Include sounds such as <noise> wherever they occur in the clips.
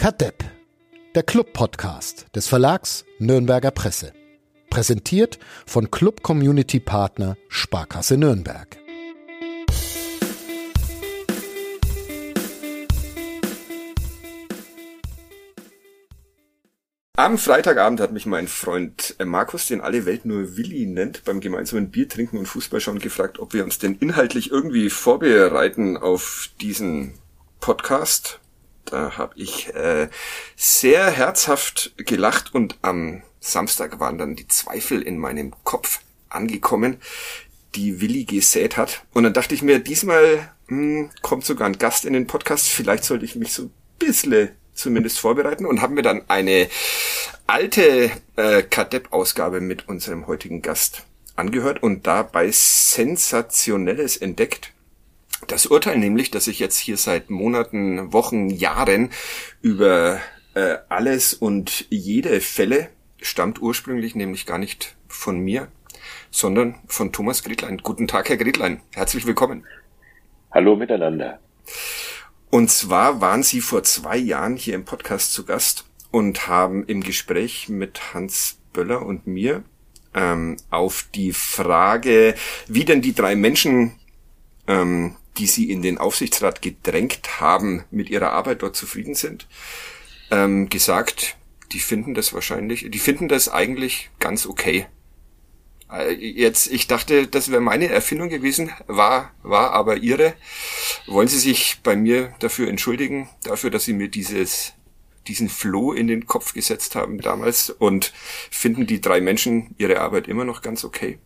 Kadepp, der Club-Podcast des Verlags Nürnberger Presse. Präsentiert von Club Community Partner Sparkasse Nürnberg. Am Freitagabend hat mich mein Freund äh, Markus, den alle Welt nur Willi nennt, beim gemeinsamen Bier trinken und Fußball schauen gefragt, ob wir uns denn inhaltlich irgendwie vorbereiten auf diesen Podcast. Da habe ich äh, sehr herzhaft gelacht und am Samstag waren dann die Zweifel in meinem Kopf angekommen, die Willi gesät hat. Und dann dachte ich mir, diesmal mh, kommt sogar ein Gast in den Podcast. Vielleicht sollte ich mich so ein bisschen zumindest vorbereiten und haben mir dann eine alte äh, Kadepp-Ausgabe mit unserem heutigen Gast angehört und dabei Sensationelles entdeckt. Das Urteil nämlich, dass ich jetzt hier seit Monaten, Wochen, Jahren über äh, alles und jede Fälle stammt ursprünglich nämlich gar nicht von mir, sondern von Thomas Gretlein. Guten Tag, Herr Gretlein. Herzlich willkommen. Hallo miteinander. Und zwar waren Sie vor zwei Jahren hier im Podcast zu Gast und haben im Gespräch mit Hans Böller und mir ähm, auf die Frage, wie denn die drei Menschen, ähm, die Sie in den Aufsichtsrat gedrängt haben, mit ihrer Arbeit dort zufrieden sind, ähm, gesagt, die finden das wahrscheinlich, die finden das eigentlich ganz okay. Äh, jetzt, ich dachte, das wäre meine Erfindung gewesen, war, war aber ihre. Wollen Sie sich bei mir dafür entschuldigen, dafür, dass Sie mir dieses, diesen Floh in den Kopf gesetzt haben damals und finden die drei Menschen ihre Arbeit immer noch ganz okay?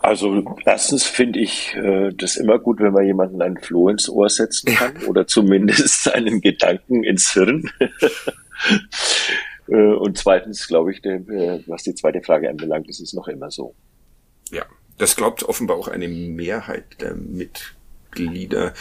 Also erstens finde ich äh, das immer gut, wenn man jemanden einen Floh ins Ohr setzen kann oder zumindest <laughs> einen Gedanken ins Hirn. <laughs> Äh, und zweitens glaube ich, der, äh, was die zweite Frage anbelangt, ist es noch immer so. Ja, das glaubt offenbar auch eine Mehrheit der Mitglieder.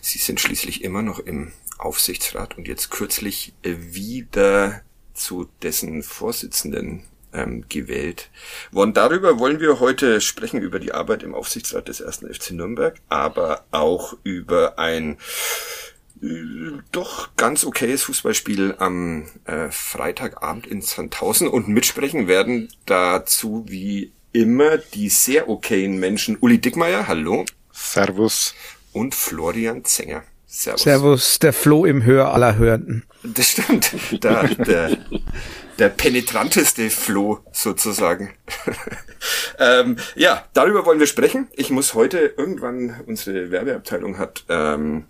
Sie sind schließlich immer noch im Aufsichtsrat und jetzt kürzlich wieder zu dessen Vorsitzenden ähm, gewählt worden. Darüber wollen wir heute sprechen, über die Arbeit im Aufsichtsrat des ersten FC Nürnberg, aber auch über ein doch ganz okayes Fußballspiel am äh, Freitagabend in Sandhausen und mitsprechen werden dazu wie immer die sehr okayen Menschen Uli Dickmeier, hallo. Servus. Und Florian Zenger. Servus. Servus, der Floh im Hör aller Hörenden. Das stimmt. Da, der, der penetranteste Floh sozusagen. <laughs> ähm, ja, darüber wollen wir sprechen. Ich muss heute irgendwann, unsere Werbeabteilung hat ähm,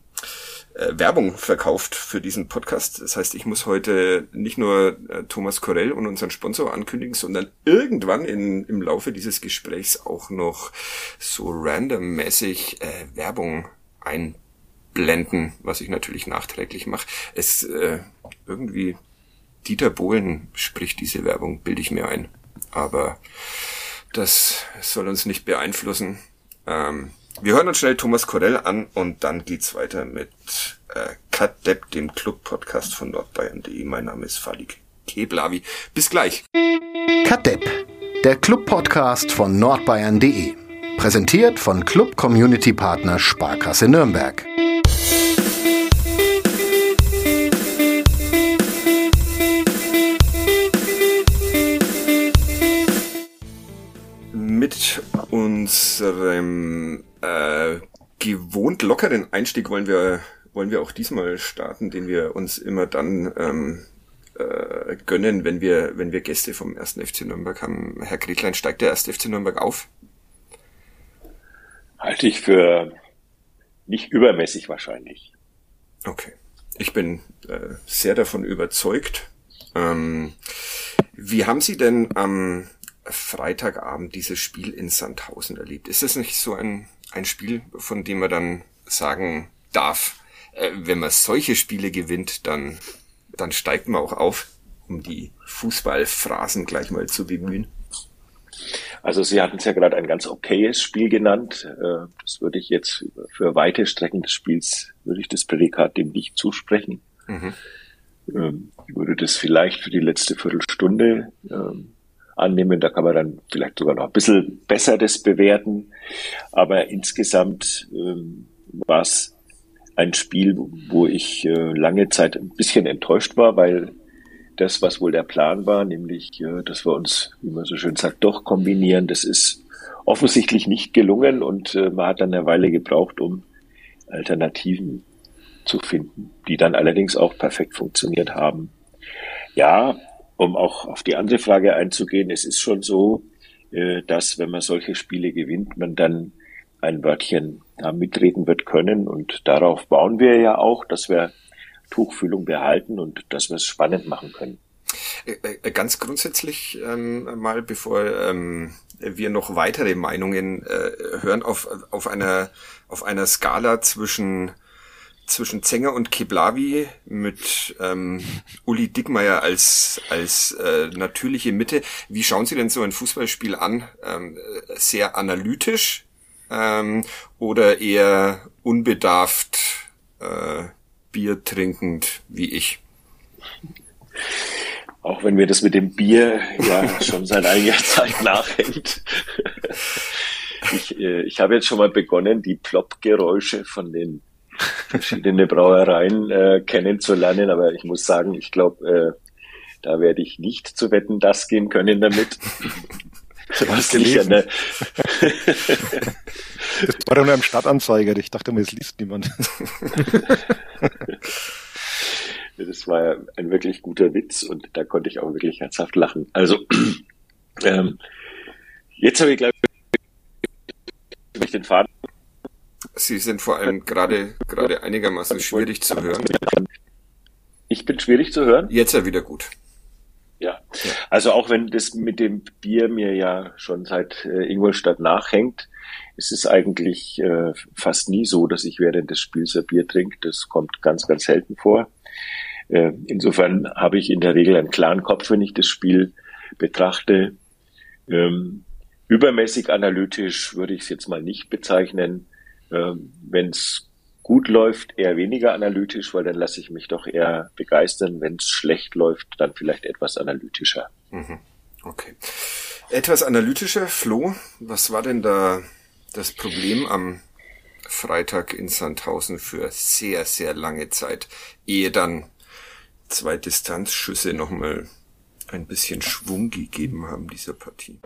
äh, Werbung verkauft für diesen Podcast. Das heißt, ich muss heute nicht nur äh, Thomas Corell und unseren Sponsor ankündigen, sondern irgendwann in, im Laufe dieses Gesprächs auch noch so randommäßig äh, Werbung einblenden, was ich natürlich nachträglich mache. Es äh, irgendwie Dieter Bohlen spricht diese Werbung, bilde ich mir ein. Aber das soll uns nicht beeinflussen. Ähm, wir hören uns schnell Thomas Corell an und dann geht's weiter mit äh, Cut Depp, dem Club-Podcast von nordbayern.de. Mein Name ist Falik Keblavi. Bis gleich. Cut Depp, der Club-Podcast von nordbayern.de. Präsentiert von Club Community Partner Sparkasse Nürnberg. Unserem äh, gewohnt lockeren Einstieg wollen wir, wollen wir auch diesmal starten, den wir uns immer dann ähm, äh, gönnen, wenn wir, wenn wir Gäste vom ersten FC Nürnberg haben. Herr Gretlein, steigt der erste FC Nürnberg auf? Halte ich für nicht übermäßig wahrscheinlich. Okay. Ich bin äh, sehr davon überzeugt. Ähm, wie haben Sie denn am Freitagabend dieses Spiel in Sandhausen erlebt? Ist das nicht so ein ein Spiel, von dem man dann sagen darf, äh, wenn man solche Spiele gewinnt, dann, dann steigt man auch auf, um die Fußballphrasen gleich mal zu bemühen. Also Sie hatten es ja gerade ein ganz okayes Spiel genannt. Äh, das würde ich jetzt für weite Strecken des Spiels, würde ich das Prädikat dem nicht zusprechen. Mhm. Ähm, ich würde das vielleicht für die letzte Viertelstunde ähm, annehmen. Da kann man dann vielleicht sogar noch ein bisschen besser das bewerten. Aber insgesamt ähm, war es ein Spiel, wo ich äh, lange Zeit ein bisschen enttäuscht war, weil das, was wohl der Plan war, nämlich, äh, dass wir uns, wie man so schön sagt, doch kombinieren, das ist offensichtlich nicht gelungen und äh, man hat dann eine Weile gebraucht, um Alternativen zu finden, die dann allerdings auch perfekt funktioniert haben. Ja, um auch auf die andere Frage einzugehen, es ist schon so, äh, dass wenn man solche Spiele gewinnt, man dann ein Wörtchen da mitreden wird können. Und darauf bauen wir ja auch, dass wir Tuchfühlung behalten und dass wir es spannend machen können. Äh, äh, ganz grundsätzlich ähm, mal, bevor ähm, wir noch weitere Meinungen äh, hören, auf, auf, einer, auf einer Skala zwischen zwischen Zenger und Keblavi mit ähm, Uli Dickmeier als, als äh, natürliche Mitte. Wie schauen Sie denn so ein Fußballspiel an? Ähm, sehr analytisch ähm, oder eher unbedarft, äh, Bier trinkend wie ich? Auch wenn mir das mit dem Bier ja schon seit einiger <laughs> Zeit nachhängt. Ich, äh, ich habe jetzt schon mal begonnen, die Plopp-Geräusche von den verschiedene Brauereien äh, kennenzulernen, aber ich muss sagen, ich glaube, äh, da werde ich nicht zu wetten, das gehen können damit. <laughs> Was gelesen? Ne? das war doch nur im Stadtanzeiger. Ich dachte mir, es liest niemand. <laughs> das war ja ein wirklich guter Witz und da konnte ich auch wirklich herzhaft lachen. Also, <clears throat> ähm, jetzt habe ich, glaube ich, den Faden Sie sind vor allem gerade gerade einigermaßen schwierig zu hören. Ich bin schwierig zu hören? Jetzt ja wieder gut. Ja. Also auch wenn das mit dem Bier mir ja schon seit äh, Ingolstadt nachhängt, ist es eigentlich äh, fast nie so, dass ich während des Spiels ein Bier trinke. Das kommt ganz, ganz selten vor. Äh, insofern habe ich in der Regel einen klaren Kopf, wenn ich das Spiel betrachte. Ähm, übermäßig analytisch würde ich es jetzt mal nicht bezeichnen. Ähm, Wenn es gut läuft, eher weniger analytisch, weil dann lasse ich mich doch eher begeistern. Wenn es schlecht läuft, dann vielleicht etwas analytischer. Mhm. Okay. Etwas analytischer, Flo, was war denn da das Problem am Freitag in Sandhausen für sehr, sehr lange Zeit, ehe dann zwei Distanzschüsse nochmal ein bisschen Schwung gegeben haben dieser Partie?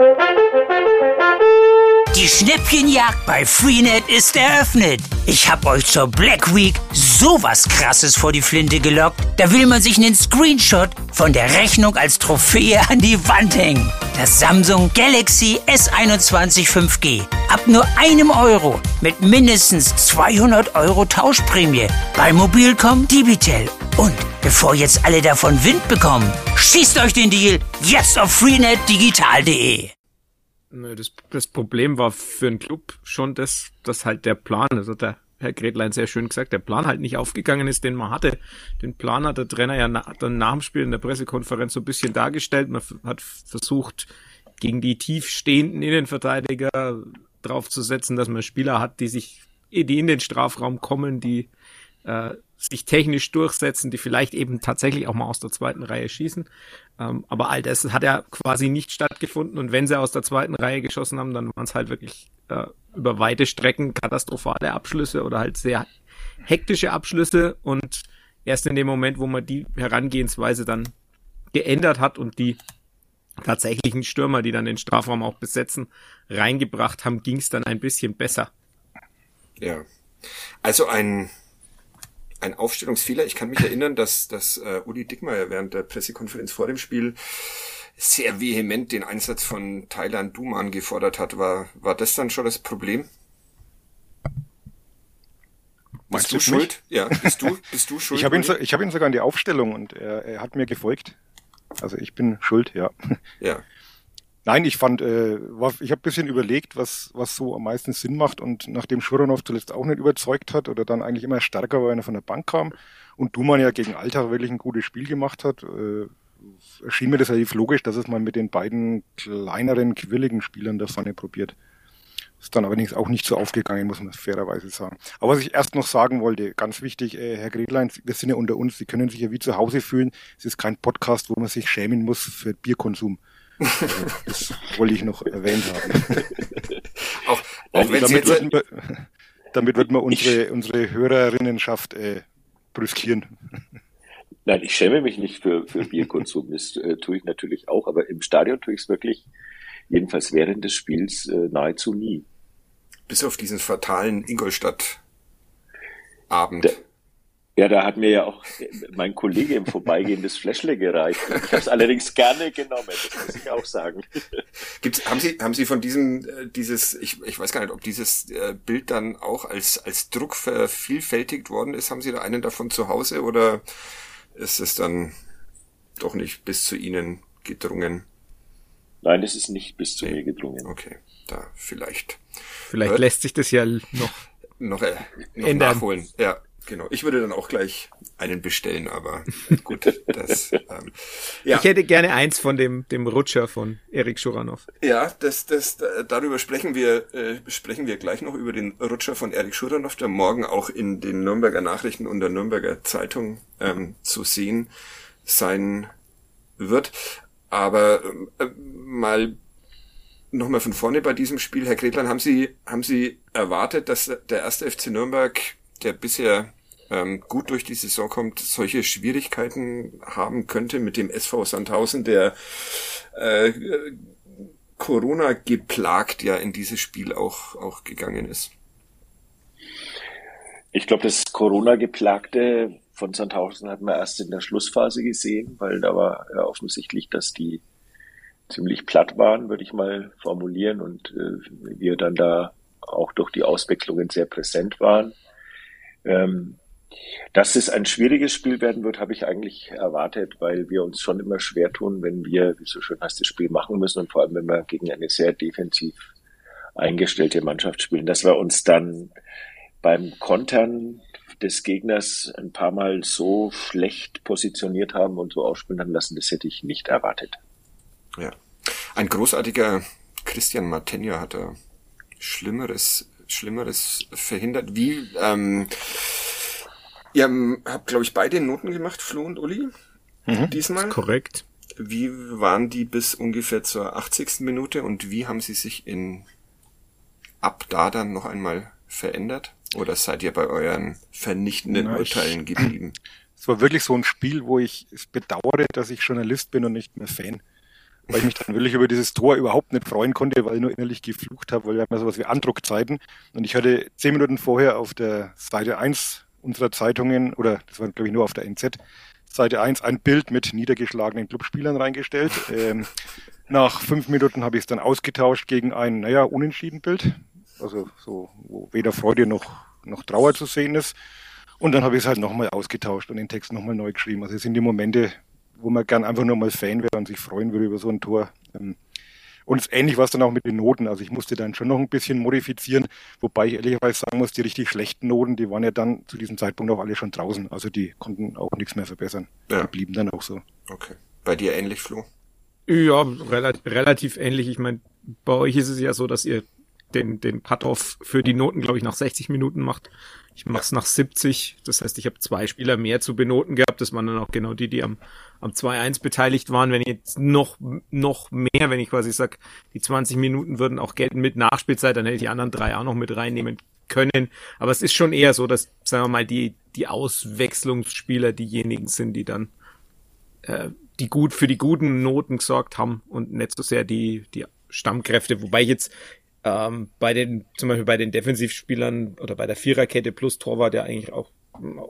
Die Schnäppchenjagd bei Freenet ist eröffnet. Ich hab euch zur Black Week sowas krasses vor die Flinte gelockt. Da will man sich einen Screenshot von der Rechnung als Trophäe an die Wand hängen. Das Samsung Galaxy S21 5G. Ab nur einem Euro mit mindestens 200 Euro Tauschprämie bei Mobilcom Dibitel. Und bevor jetzt alle davon Wind bekommen, schießt euch den Deal jetzt auf freenetdigital.de. Das, das Problem war für den Club schon das, dass halt der Plan, also der Herr Gretlein sehr schön gesagt, der Plan halt nicht aufgegangen ist, den man hatte. Den Plan hat der Trainer ja na, dann nach dem Spiel in der Pressekonferenz so ein bisschen dargestellt. Man hat versucht, gegen die tiefstehenden Innenverteidiger draufzusetzen, dass man Spieler hat, die sich, die in den Strafraum kommen, die äh, sich technisch durchsetzen, die vielleicht eben tatsächlich auch mal aus der zweiten Reihe schießen. Ähm, aber all das hat ja quasi nicht stattgefunden und wenn sie aus der zweiten Reihe geschossen haben, dann waren es halt wirklich äh, über weite Strecken katastrophale Abschlüsse oder halt sehr hektische Abschlüsse und erst in dem Moment, wo man die Herangehensweise dann geändert hat und die tatsächlichen Stürmer, die dann den Strafraum auch besetzen, reingebracht haben, ging es dann ein bisschen besser. Ja. Also ein ein Aufstellungsfehler. Ich kann mich erinnern, dass, dass äh, Uli Dickmeyer während der Pressekonferenz vor dem Spiel sehr vehement den Einsatz von Thailand Duman gefordert hat. War, war das dann schon das Problem? Bist du schuld? Mich? Ja, bist du, bist du <laughs> schuld? ich habe ihn, ich hab ihn sogar in die Aufstellung und er, er hat mir gefolgt. Also ich bin schuld, ja. Ja. Nein, ich fand, äh, ich habe bisschen überlegt, was, was so am meisten Sinn macht und nachdem Schuranov zuletzt auch nicht überzeugt hat oder dann eigentlich immer stärker war, wenn er von der Bank kam und Duman ja gegen Alter wirklich ein gutes Spiel gemacht hat, äh, erschien mir das relativ logisch, dass es mal mit den beiden kleineren, quirligen Spielern der Pfanne probiert. Ist dann allerdings auch nicht so aufgegangen, muss man fairerweise sagen. Aber was ich erst noch sagen wollte, ganz wichtig, äh, Herr Gretlein, wir sind ja unter uns, Sie können sich ja wie zu Hause fühlen. Es ist kein Podcast, wo man sich schämen muss für Bierkonsum. Das wollte ich noch erwähnt haben. <laughs> auch auch wenn Sie jetzt... Wir, damit wird man unsere, unsere Hörerinnenschaft äh, brüskieren. Nein, ich schäme mich nicht für, für Bierkonsum. Das äh, tue ich natürlich auch, aber im Stadion tue ich es wirklich, jedenfalls während des Spiels, äh, nahezu nie. Bis auf diesen fatalen Ingolstadt-Abend. Ja, da hat mir ja auch mein Kollege im Vorbeigehen das Fläschle gereicht. Ich habe es allerdings gerne genommen, das muss ich auch sagen. <laughs> Gibt's, haben Sie, haben Sie von diesem, äh, dieses, ich, ich weiß gar nicht, ob dieses äh, Bild dann auch als, als Druck vervielfältigt worden ist? Haben Sie da einen davon zu Hause oder ist es dann doch nicht bis zu Ihnen gedrungen? Nein, es ist nicht bis zu nee. mir gedrungen. Okay, da vielleicht. Vielleicht Hört, lässt sich das ja noch, noch, äh, noch nachholen. Ja. Genau, ich würde dann auch gleich einen bestellen, aber gut, <laughs> das. Ähm, ja. Ich hätte gerne eins von dem dem Rutscher von Erik Schuranov. Ja, das das darüber sprechen wir äh, sprechen wir gleich noch über den Rutscher von Erik Schuranov, der morgen auch in den Nürnberger Nachrichten und der Nürnberger Zeitung ähm, zu sehen sein wird. Aber äh, mal nochmal von vorne bei diesem Spiel, Herr Gretlein, haben Sie haben Sie erwartet, dass der erste FC Nürnberg der bisher ähm, gut durch die Saison kommt, solche Schwierigkeiten haben könnte mit dem SV Sandhausen, der äh, Corona geplagt ja in dieses Spiel auch, auch gegangen ist. Ich glaube, das Corona-geplagte von Sandhausen hat man erst in der Schlussphase gesehen, weil da war ja offensichtlich, dass die ziemlich platt waren, würde ich mal formulieren, und äh, wir dann da auch durch die Auswechslungen sehr präsent waren. Ähm, dass es ein schwieriges Spiel werden wird, habe ich eigentlich erwartet, weil wir uns schon immer schwer tun, wenn wir, wie so schön heißt, das Spiel machen müssen und vor allem, wenn wir gegen eine sehr defensiv eingestellte Mannschaft spielen, dass wir uns dann beim Kontern des Gegners ein paar Mal so schlecht positioniert haben und so ausspielen haben lassen, das hätte ich nicht erwartet. Ja. Ein großartiger Christian Martenja hat da Schlimmeres, Schlimmeres verhindert. Wie, ähm, Ihr habt, glaube ich, beide Noten gemacht, Flo und Uli. Mhm, diesmal. korrekt. Wie waren die bis ungefähr zur 80. Minute und wie haben sie sich in ab da dann noch einmal verändert? Oder seid ihr bei euren vernichtenden Na, Urteilen geblieben? Es war wirklich so ein Spiel, wo ich es bedauere, dass ich Journalist bin und nicht mehr Fan. Weil ich mich dann wirklich über dieses Tor überhaupt nicht freuen konnte, weil ich nur innerlich geflucht habe, weil wir haben ja sowas wie Andruckzeiten. Und ich hatte zehn Minuten vorher auf der Seite 1 unserer Zeitungen, oder das war glaube ich nur auf der NZ, Seite 1 ein Bild mit niedergeschlagenen Clubspielern reingestellt. <laughs> Ähm, nach fünf Minuten habe ich es dann ausgetauscht gegen ein, naja, unentschieden Bild. Also so, wo weder Freude noch, noch Trauer zu sehen ist. Und dann habe ich es halt nochmal ausgetauscht und den Text nochmal neu geschrieben. Also es sind die Momente, wo man gern einfach nur mal Fan wäre und sich freuen würde über so ein Tor. Ähm, und ähnlich war es dann auch mit den Noten. Also ich musste dann schon noch ein bisschen modifizieren, wobei ich ehrlicherweise sagen muss, die richtig schlechten Noten, die waren ja dann zu diesem Zeitpunkt auch alle schon draußen. Also die konnten auch nichts mehr verbessern. Ja. Die blieben dann auch so. Okay. Bei dir ähnlich, Flo? Ja, relativ, relativ ähnlich. Ich meine, bei euch ist es ja so, dass ihr den, den Cut-Off für die Noten, glaube ich, nach 60 Minuten macht. Ich mache es nach 70. Das heißt, ich habe zwei Spieler mehr zu benoten gehabt. Das waren dann auch genau die, die am, am 2-1 beteiligt waren. Wenn jetzt noch, noch mehr, wenn ich quasi sag, die 20 Minuten würden auch gelten mit Nachspielzeit, dann hätte ich die anderen drei auch noch mit reinnehmen können. Aber es ist schon eher so, dass, sagen wir mal, die, die Auswechslungsspieler diejenigen sind, die dann äh, die gut für die guten Noten gesorgt haben und nicht so sehr die, die Stammkräfte, wobei ich jetzt ähm, bei den, zum Beispiel bei den Defensivspielern oder bei der Viererkette plus Torwart ja eigentlich auch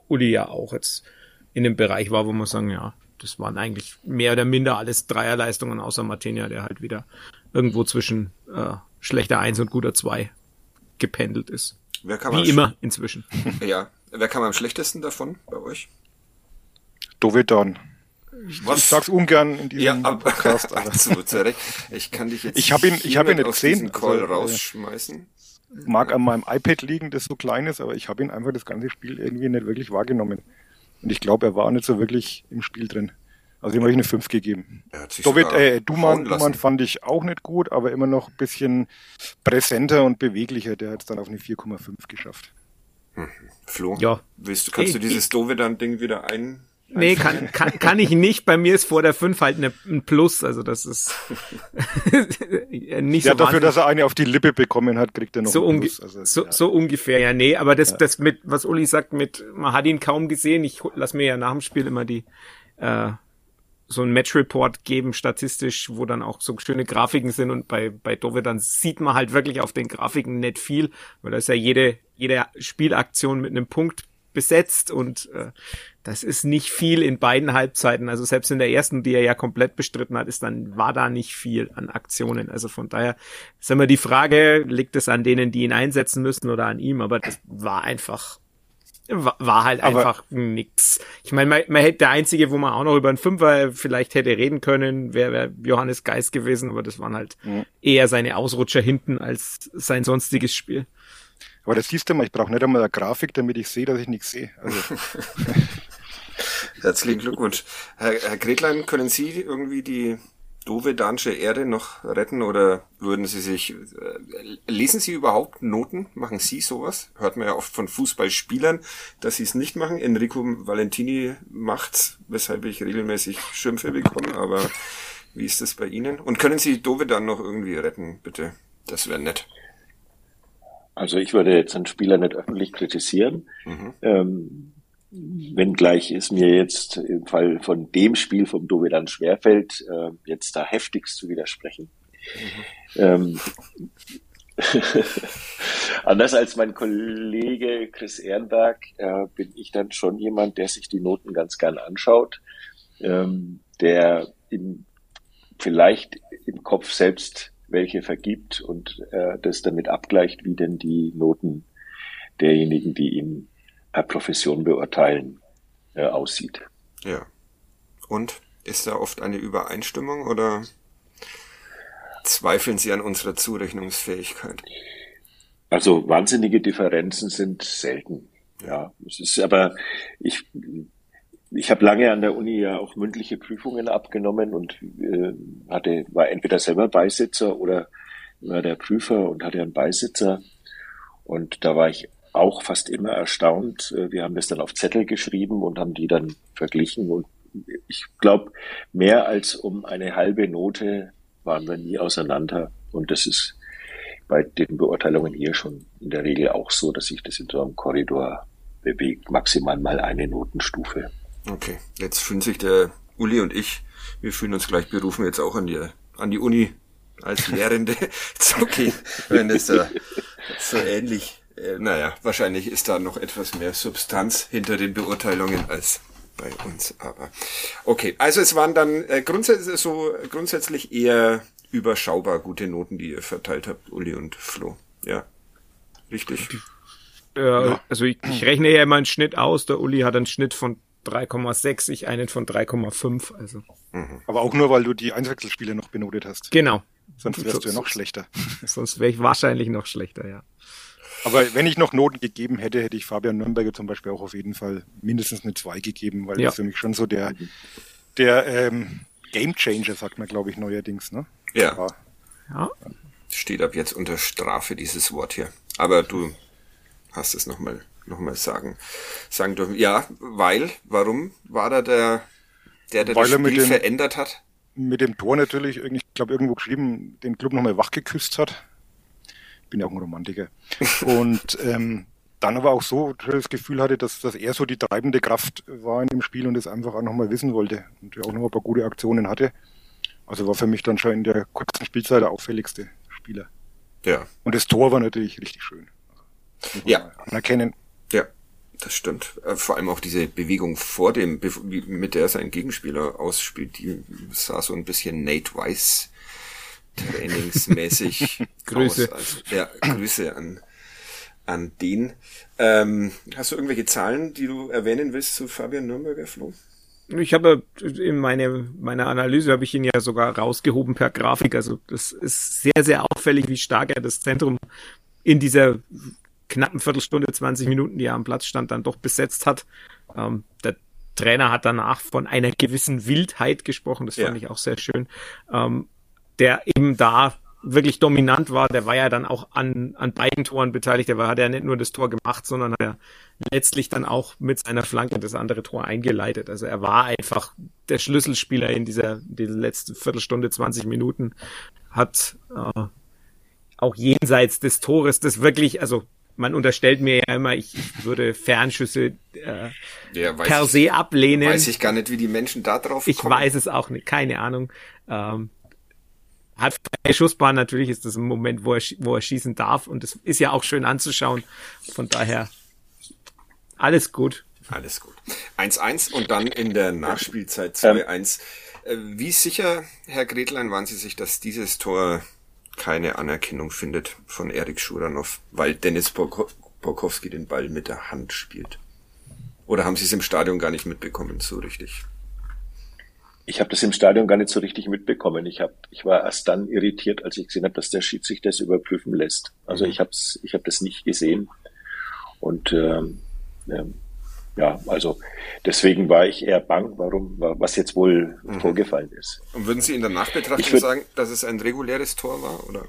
Uli ja auch jetzt in dem Bereich war, wo man sagen, ja, das waren eigentlich mehr oder minder alles Dreierleistungen außer Martinia, der halt wieder irgendwo zwischen äh, schlechter Eins und guter Zwei gependelt ist. Wer kam Wie immer inzwischen. <laughs> Ja. Wer kam am schlechtesten davon bei euch? Dovedon. Ich, Was? ich sag's ungern in diesem ja, aber, Podcast. <laughs> Absolut, recht. Ich kann dich jetzt ich hab ihn, ich hab ihn nicht gesehen. Call also, rausschmeißen. Mag an meinem iPad liegen, das so klein ist, aber ich habe ihn einfach das ganze Spiel irgendwie nicht wirklich wahrgenommen. Und ich glaube, er war nicht so wirklich im Spiel drin. Also ihm habe ich eine 5 gegeben. David, äh, Duman, Duman fand ich auch nicht gut, aber immer noch ein bisschen präsenter und beweglicher. Der hat es dann auf eine 4,5 geschafft. Hm. Flo, ja. willst du, kannst hey, du dieses Dovedan-Ding wieder ein nee, kann, kann, kann ich nicht. Bei mir ist vor der 5 halt eine, ein Plus. Also das ist <laughs> nicht ja, so dafür, dass er eine auf die Lippe bekommen hat, kriegt er noch so, Plus. Also, so, ja. so ungefähr, ja. Nee, aber das, ja. das mit, was Uli sagt, mit, man hat ihn kaum gesehen. Ich lass mir ja nach dem Spiel immer die äh, so ein Match-Report geben, statistisch, wo dann auch so schöne Grafiken sind und bei, bei Dove dann sieht man halt wirklich auf den Grafiken nicht viel, weil da ist ja jede, jede Spielaktion mit einem Punkt besetzt und äh, das ist nicht viel in beiden Halbzeiten. Also selbst in der ersten, die er ja komplett bestritten hat, ist dann, war da nicht viel an Aktionen. Also von daher ist immer die Frage, liegt es an denen, die ihn einsetzen müssen oder an ihm, aber das war einfach war halt aber einfach nix. Ich meine, man, man hätte der einzige, wo man auch noch über einen Fünfer vielleicht hätte reden können, wäre wär Johannes Geist gewesen, aber das waren halt mhm. eher seine Ausrutscher hinten als sein sonstiges Spiel. Aber das siehst du mal, ich brauche nicht einmal eine Grafik, damit ich sehe, dass ich nichts sehe. Also. <laughs> Herzlichen Glückwunsch. Herr, Herr Gretlein, können Sie irgendwie die Dovedansche Erde noch retten oder würden Sie sich, äh, lesen Sie überhaupt Noten? Machen Sie sowas? Hört man ja oft von Fußballspielern, dass sie es nicht machen. Enrico Valentini macht's, weshalb ich regelmäßig Schimpfe bekomme, aber wie ist das bei Ihnen? Und können Sie Dovedan noch irgendwie retten, bitte? Das wäre nett. Also ich würde jetzt einen Spieler nicht öffentlich kritisieren. Mhm. Ähm, wenngleich es mir jetzt im Fall von dem Spiel vom Dovedan schwerfällt, äh, jetzt da heftigst zu widersprechen. Mhm. Ähm, <laughs> anders als mein Kollege Chris Ehrenberg äh, bin ich dann schon jemand, der sich die Noten ganz gern anschaut, ähm, der im, vielleicht im Kopf selbst welche vergibt und äh, das damit abgleicht, wie denn die Noten derjenigen, die ihn per Profession beurteilen, äh, aussieht. Ja. Und ist da oft eine Übereinstimmung oder zweifeln Sie an unserer Zurechnungsfähigkeit? Also wahnsinnige Differenzen sind selten. Ja, es ist aber ich ich habe lange an der Uni ja auch mündliche Prüfungen abgenommen und äh, hatte war entweder selber Beisitzer oder war der Prüfer und hatte einen Beisitzer und da war ich auch fast immer erstaunt. Äh, wir haben das dann auf Zettel geschrieben und haben die dann verglichen. Und ich glaube, mehr als um eine halbe Note waren wir nie auseinander. Und das ist bei den Beurteilungen hier schon in der Regel auch so, dass sich das in so einem Korridor bewegt. Maximal mal eine Notenstufe. Okay, jetzt fühlen sich der Uli und ich, wir fühlen uns gleich berufen jetzt auch an die, an die Uni als <laughs> Lehrende okay, wenn es da so ähnlich äh, naja, wahrscheinlich ist da noch etwas mehr Substanz hinter den Beurteilungen als bei uns. Aber okay, also es waren dann äh, grundsätzlich so grundsätzlich eher überschaubar gute Noten, die ihr verteilt habt, Uli und Flo. Ja, richtig. Äh, ja. Also ich, ich rechne ja immer einen Schnitt aus. Der Uli hat einen Schnitt von 3,6, ich einen von 3,5. Also. Mhm. Aber auch nur, weil du die Einwechselspiele noch benotet hast. Genau. Sonst wärst du ja noch schlechter. <laughs> Sonst wäre ich wahrscheinlich noch schlechter, ja. Aber wenn ich noch Noten gegeben hätte, hätte ich Fabian Nürnberger zum Beispiel auch auf jeden Fall mindestens eine 2 gegeben, weil ja. das für mich schon so der, der ähm, Game Changer, sagt man, glaube ich, neuerdings. Ne? Ja. ja. Steht ab jetzt unter Strafe dieses Wort hier. Aber du hast es nochmal noch mal sagen, sagen dürfen. Ja, weil, warum war da der, der, der weil das Spiel dem, verändert hat? Mit dem Tor natürlich, ich glaube irgendwo geschrieben, den Club nochmal wach geküsst hat bin ja auch ein Romantiker. <laughs> Und ähm, dann aber auch so das Gefühl hatte, dass, dass er so die treibende Kraft war in dem Spiel und es einfach auch nochmal wissen wollte und auch noch ein paar gute Aktionen hatte. Also war für mich dann schon in der kurzen Spielzeit der auffälligste Spieler. Ja. Und das Tor war natürlich richtig schön. ja. Anerkennen. Ja, das stimmt. Äh, vor allem auch diese Bewegung vor dem, mit der sein Gegenspieler ausspielt, die sah so ein bisschen Nate Weiss trainingsmäßig <laughs> Grüße. Also, ja, Grüße an, an den. Ähm, hast du irgendwelche Zahlen, die du erwähnen willst zu Fabian Nürnberger, Flo? Ich habe in meine, meiner Analyse habe ich ihn ja sogar rausgehoben per Grafik. Also das ist sehr, sehr auffällig, wie stark er das Zentrum in dieser knappen Viertelstunde, 20 Minuten, die er am Platz stand, dann doch besetzt hat. Ähm, der Trainer hat danach von einer gewissen Wildheit gesprochen. Das fand ja. ich auch sehr schön. Ähm, der eben da wirklich dominant war, der war ja dann auch an, an beiden Toren beteiligt. Der war, hat ja nicht nur das Tor gemacht, sondern hat ja letztlich dann auch mit seiner Flanke das andere Tor eingeleitet. Also er war einfach der Schlüsselspieler in dieser, dieser letzten Viertelstunde, 20 Minuten, hat äh, auch jenseits des Tores das wirklich, also man unterstellt mir ja immer, ich würde Fernschüsse äh, ja, per se ablehnen. Weiß ich gar nicht, wie die Menschen da drauf ich kommen. Ich weiß es auch nicht, keine Ahnung. Ähm, hat freie Schussbahn, natürlich ist das ein Moment, wo er, wo er schießen darf und es ist ja auch schön anzuschauen. Von daher alles gut. Alles gut. 1-1 und dann in der Nachspielzeit 2-1. Ähm. Äh, wie sicher, Herr Gretlein, waren Sie sich, dass dieses Tor keine Anerkennung findet von Erik Schuranov, weil Dennis Borkowski den Ball mit der Hand spielt? Oder haben Sie es im Stadion gar nicht mitbekommen, so richtig? Ich habe das im Stadion gar nicht so richtig mitbekommen. Ich, hab, ich war erst dann irritiert, als ich gesehen habe, dass der Schiedsrichter das überprüfen lässt. Also mhm. ich habe ich hab das nicht gesehen. Und ähm, ähm, ja, also deswegen war ich eher bang, warum, was jetzt wohl mhm. vorgefallen ist. Und würden Sie in der Nachbetrachtung würd, sagen, dass es ein reguläres Tor war, oder?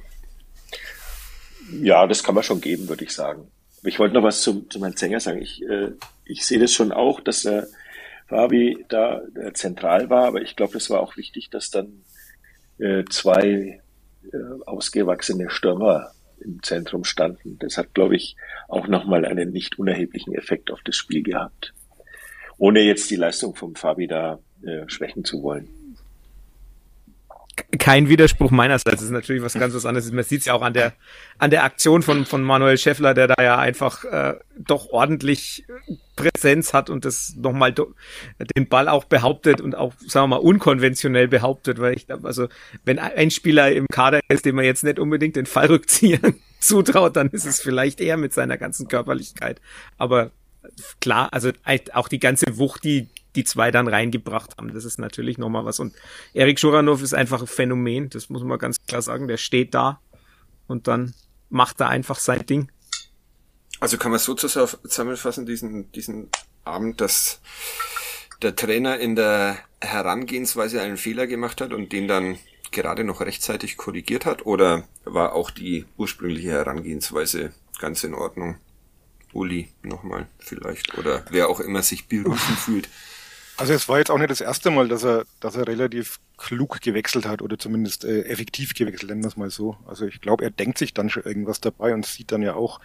Ja, das kann man schon geben, würde ich sagen. Ich wollte noch was zu, zu meinem Sänger sagen. Ich, äh, ich sehe das schon auch, dass äh, Fabi da äh, zentral war, aber ich glaube, das war auch wichtig, dass dann äh, zwei äh, ausgewachsene Stürmer im Zentrum standen. Das hat, glaube ich, auch nochmal einen nicht unerheblichen Effekt auf das Spiel gehabt. Ohne jetzt die Leistung vom Fabi da äh, schwächen zu wollen kein Widerspruch meinerseits. Das ist natürlich was ganz was anderes. Man sieht es ja auch an der an der Aktion von von Manuel Scheffler, der da ja einfach äh, doch ordentlich Präsenz hat und das nochmal den Ball auch behauptet und auch sagen wir mal unkonventionell behauptet, weil ich glaube, also wenn ein Spieler im Kader ist, dem man jetzt nicht unbedingt den Fallrückzieher <laughs> zutraut, dann ist es vielleicht eher mit seiner ganzen Körperlichkeit. Aber klar, also auch die ganze Wucht, die die zwei dann reingebracht haben. Das ist natürlich nochmal was. Und Erik Schuranov ist einfach ein Phänomen, das muss man ganz klar sagen. Der steht da und dann macht er einfach sein Ding. Also kann man so zusammenfassen, diesen, diesen Abend, dass der Trainer in der Herangehensweise einen Fehler gemacht hat und den dann gerade noch rechtzeitig korrigiert hat? Oder war auch die ursprüngliche Herangehensweise ganz in Ordnung? Uli nochmal vielleicht oder wer auch immer sich berufen fühlt. Also es war jetzt auch nicht das erste Mal, dass er, dass er relativ klug gewechselt hat oder zumindest äh, effektiv gewechselt, nennen wir es mal so. Also ich glaube, er denkt sich dann schon irgendwas dabei und sieht dann ja auch,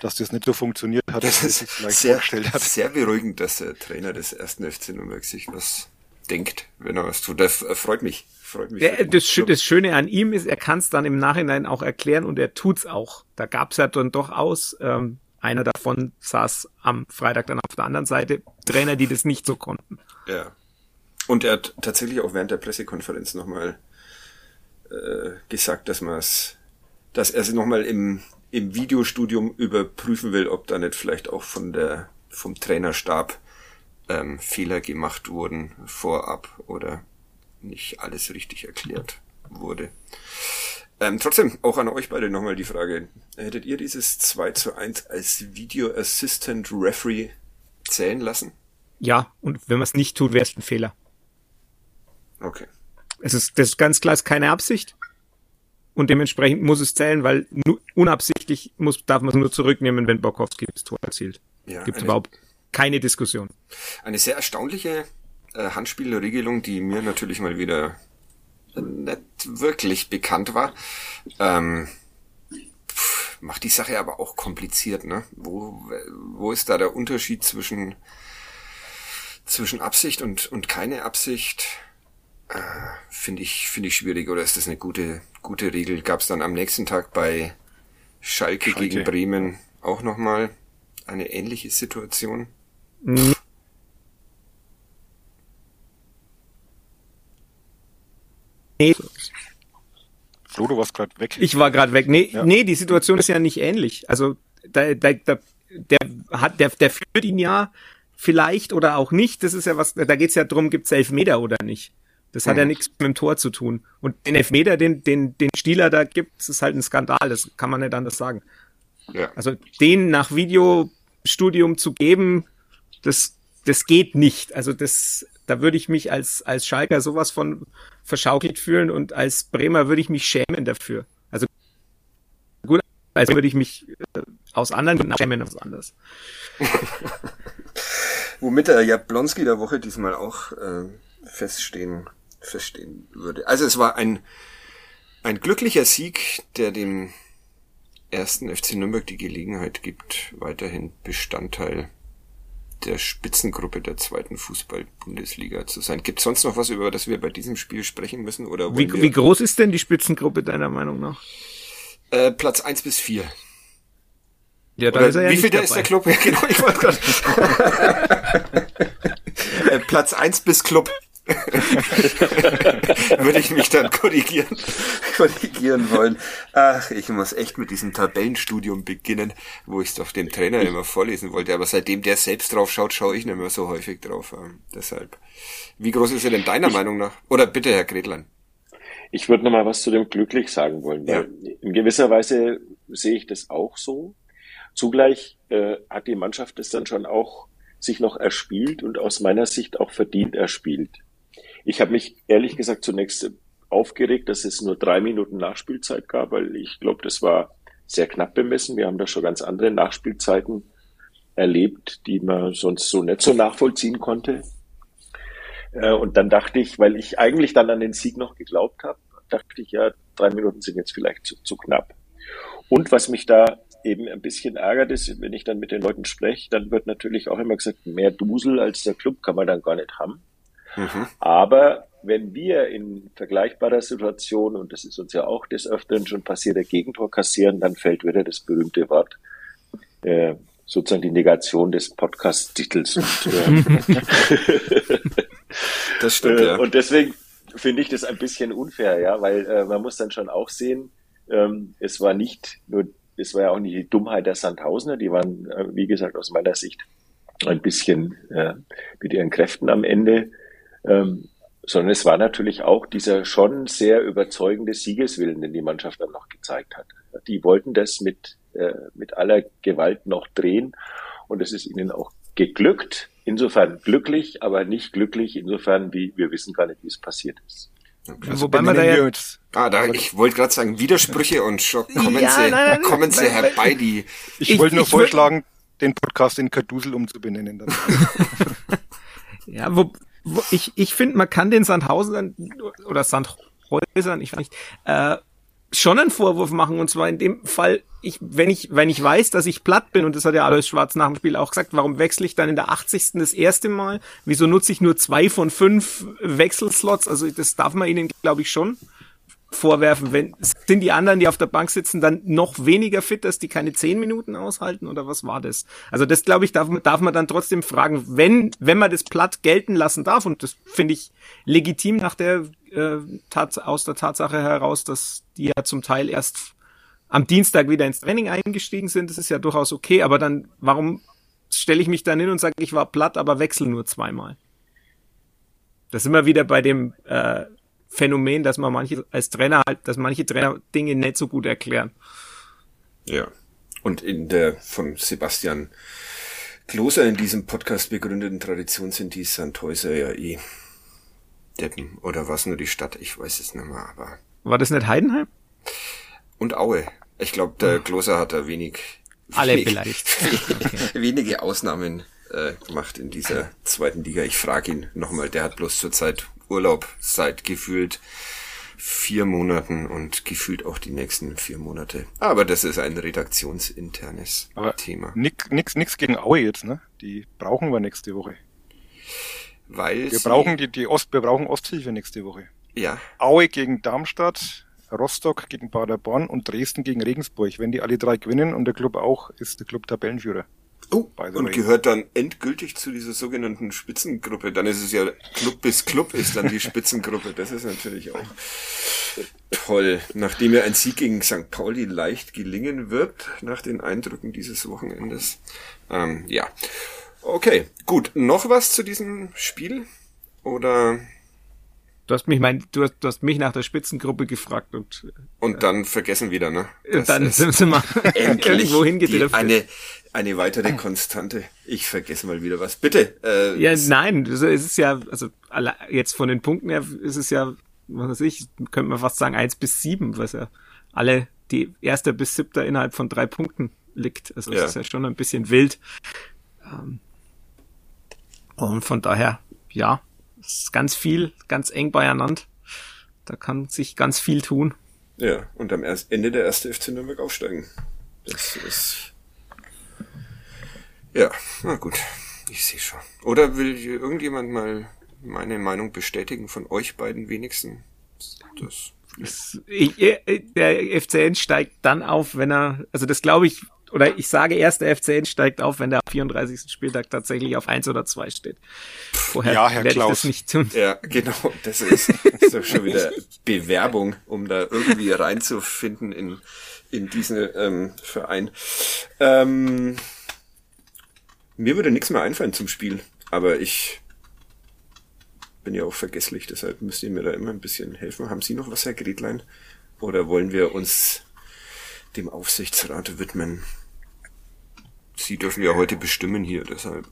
dass das nicht so funktioniert hat, das ist vielleicht sehr, vorgestellt hat. Sehr beruhigend, dass der Trainer des ersten FC Nürnberg sich was denkt, wenn er was tut. Das freut mich. Freut mich der, das, das, Schöne an ihm ist, er kann es dann im Nachhinein auch erklären und er tut's auch. Da gab's ja dann doch aus. Ähm, einer davon saß am Freitag dann auf der anderen Seite. Trainer, die das nicht so konnten. Ja. Und er hat tatsächlich auch während der Pressekonferenz nochmal äh, gesagt, dass man es, dass er sie nochmal im, im Videostudium überprüfen will, ob da nicht vielleicht auch von der, vom Trainerstab ähm, Fehler gemacht wurden vorab oder nicht alles richtig erklärt wurde. Ähm, trotzdem, auch an euch beide nochmal die Frage. Hättet ihr dieses 2 zu 1 als Video Assistant Referee zählen lassen? Ja, und wenn man es nicht tut, wäre es ein Fehler. Okay. Es ist, das ist ganz klar ist keine Absicht. Und dementsprechend muss es zählen, weil unabsichtlich muss, darf man es nur zurücknehmen, wenn Borkowski das Tor erzielt. Ja, Gibt überhaupt keine Diskussion. Eine sehr erstaunliche äh, Handspielregelung, die mir natürlich mal wieder nicht wirklich bekannt war. Ähm, macht die Sache aber auch kompliziert, ne? Wo, wo ist da der Unterschied zwischen, zwischen Absicht und, und keine Absicht? Äh, finde ich, finde ich schwierig, oder ist das eine gute, gute Regel? Gab es dann am nächsten Tag bei Schalke, Schalke. gegen Bremen auch nochmal eine ähnliche Situation? Nee. Flo, du warst gerade weg. Ich war gerade weg. Nee, ja. nee, die Situation ist ja nicht ähnlich. Also da, da, da, der hat, der, der führt ihn ja vielleicht oder auch nicht. Das ist ja was, da geht's ja drum, gibt's Elfmeter oder nicht. Das hat mhm. ja nichts mit dem Tor zu tun. Und den Elfmeter, den, den, den Stieler da gibt, das ist halt ein Skandal. Das kann man nicht anders sagen. Ja. Also den nach Videostudium zu geben, das, das geht nicht. Also das, da würde ich mich als, als Schalker sowas von verschaukelt fühlen und als Bremer würde ich mich schämen dafür. Also gut, als würde ich mich äh, aus anderen Gründen was anderes. <laughs> Womit der Jablonski der Woche diesmal auch äh, feststehen, feststehen würde. Also es war ein, ein glücklicher Sieg, der dem ersten FC Nürnberg die Gelegenheit gibt, weiterhin Bestandteil der Spitzengruppe der zweiten Fußball-Bundesliga zu sein. Gibt es sonst noch was, über das wir bei diesem Spiel sprechen müssen? Oder wie, wie groß ist denn die Spitzengruppe deiner Meinung nach? Äh, Platz eins bis vier. Ja, Oder ist er ja wie viel der ist der Club? Ja, <laughs> genau, ich wollte <laughs> gerade. <laughs> äh, Platz eins bis Club. <laughs> Würde ich mich dann korrigieren, korrigieren wollen. Ach, ich muss echt mit diesem Tabellenstudium beginnen, wo ich es doch dem Trainer immer vorlesen wollte. Aber seitdem der selbst drauf schaut, schaue ich nicht mehr so häufig drauf. Ähm, deshalb. Wie groß ist er denn deiner ich, Meinung nach? Oder bitte, Herr Gretlein. Ich würde noch mal was zu dem Glücklich sagen wollen. Ja. in gewisser Weise sehe ich das auch so. Zugleich äh, hat die Mannschaft es dann schon auch sich noch erspielt und aus meiner Sicht auch verdient erspielt. Ich habe mich ehrlich gesagt zunächst aufgeregt, dass es nur drei Minuten Nachspielzeit gab, weil ich glaube, das war sehr knapp bemessen. Wir haben da schon ganz andere Nachspielzeiten erlebt, die man sonst so nicht so nachvollziehen konnte. Äh, und dann dachte ich, weil ich eigentlich dann an den Sieg noch geglaubt habe, dachte ich, ja, drei Minuten sind jetzt vielleicht zu, zu knapp. Und was mich da eben ein bisschen ärgert ist, wenn ich dann mit den Leuten spreche, dann wird natürlich auch immer gesagt, mehr Dusel als der Club kann man dann gar nicht haben. Mhm. Aber wenn wir in vergleichbarer Situation, und das ist uns ja auch des Öfteren schon passiert, der Gegentor kassieren, dann fällt wieder das berühmte Wort, äh, sozusagen die Negation des Podcast-Titels. äh, <laughs> das stimmt, ja. Und deswegen finde ich das ein bisschen unfair, ja, weil äh, man muss dann schon auch sehen, ähm, es war nicht nur, es war ja auch nicht die Dummheit der Sandhausener, die waren, äh, wie gesagt, aus meiner Sicht ein bisschen äh, mit ihren Kräften am Ende ähm, sondern es war natürlich auch dieser schon sehr überzeugende Siegeswillen, den die Mannschaft dann noch gezeigt hat. Die wollten das mit, äh, mit aller Gewalt noch drehen und es ist ihnen auch geglückt. Insofern glücklich, aber nicht glücklich insofern, wie wir wissen gar nicht, wie es passiert ist. Also Wobei man da ja, ah, da, ich wollte gerade sagen, Widersprüche und Schock, kommen ja, Sie, nein, nein, kommen Sie herbei, die. Ich, ich wollte nur ich vorschlagen, den Podcast in Kadusel umzubenennen. <laughs> ja, wo, ich, ich finde, man kann den Sandhausen oder Sandhäusern, ich weiß nicht, äh, schon einen Vorwurf machen. Und zwar in dem Fall, ich, wenn ich, wenn ich weiß, dass ich platt bin, und das hat ja Alois Schwarz nach dem Spiel auch gesagt, warum wechsle ich dann in der 80. das erste Mal? Wieso nutze ich nur zwei von fünf Wechselslots? Also das darf man ihnen, glaube ich, schon vorwerfen, wenn sind die anderen, die auf der Bank sitzen, dann noch weniger fit, dass die keine zehn Minuten aushalten oder was war das? Also das glaube ich darf, darf man dann trotzdem fragen, wenn wenn man das platt gelten lassen darf und das finde ich legitim nach der äh, Tat, aus der Tatsache heraus, dass die ja zum Teil erst am Dienstag wieder ins Training eingestiegen sind, das ist ja durchaus okay, aber dann warum stelle ich mich dann hin und sage, ich war platt, aber wechsel nur zweimal? Das sind wir wieder bei dem äh, Phänomen, dass man manche als Trainer halt, dass manche Trainer Dinge nicht so gut erklären. Ja. Und in der von Sebastian Kloser in diesem Podcast begründeten Tradition sind die Sandhäuser ja eh Deppen. Oder was nur die Stadt? Ich weiß es nicht mehr, aber. War das nicht Heidenheim? Und Aue. Ich glaube, der Kloser hat da wenig. Alle wenig, vielleicht. <laughs> wenige Ausnahmen äh, gemacht in dieser zweiten Liga. Ich frage ihn nochmal, der hat bloß zurzeit Urlaub seit gefühlt vier Monaten und gefühlt auch die nächsten vier Monate. Aber das ist ein redaktionsinternes Aber Thema. Nix, nix, nix gegen Aue jetzt, ne? Die brauchen wir nächste Woche. Weil wir brauchen die, die Ost, wir brauchen Osthilfe nächste Woche. Ja. Aue gegen Darmstadt, Rostock gegen Paderborn und Dresden gegen Regensburg. Wenn die alle drei gewinnen und der Club auch, ist der Club Tabellenführer. Oh, und way. gehört dann endgültig zu dieser sogenannten Spitzengruppe. Dann ist es ja Club bis Club ist dann die <laughs> Spitzengruppe. Das ist natürlich auch toll. Nachdem ja ein Sieg gegen St. Pauli leicht gelingen wird, nach den Eindrücken dieses Wochenendes. Ähm, ja. Okay, gut. Noch was zu diesem Spiel? Oder Du hast mich mein, du hast, du hast mich nach der Spitzengruppe gefragt und und dann vergessen wieder, ne? <laughs> Das dann sind wir <laughs> endlich wohin die, eine eine weitere Konstante. Ich vergesse mal wieder was. Bitte. Äh, ja, nein, es ist ja also jetzt von den Punkten her ist es ja, was weiß ich, könnte man fast sagen eins bis sieben, was ja alle die erste bis siebter innerhalb von drei Punkten liegt. Also Ja. es ist ja schon ein bisschen wild. Ähm, Und von daher, ja, es ist ganz viel, ganz eng beieinander. Da kann sich ganz viel tun. Ja, und am Ende der erste FC Nürnberg aufsteigen. Das ist. Ja, na gut. Ich sehe schon. Oder will irgendjemand mal meine Meinung bestätigen von euch beiden wenigstens? Das. Ich, äh, der FCN steigt dann auf, wenn er, also das glaube ich, oder ich sage erst, der FCN steigt auf, wenn der am 34. Spieltag tatsächlich auf eins oder zwei steht. Vorher Ja, Herr werde ich Klaus. das nicht tun. Ja, genau. Das ist, ist doch schon wieder Bewerbung, um da irgendwie reinzufinden in, in diesen ähm, Verein. Ähm, mir würde nichts mehr einfallen zum Spiel, aber ich bin ja auch vergesslich, deshalb müsst ihr mir da immer ein bisschen helfen. Haben Sie noch was, Herr Gretlein? Oder wollen wir uns dem Aufsichtsrat widmen? Sie dürfen ja heute bestimmen hier, deshalb.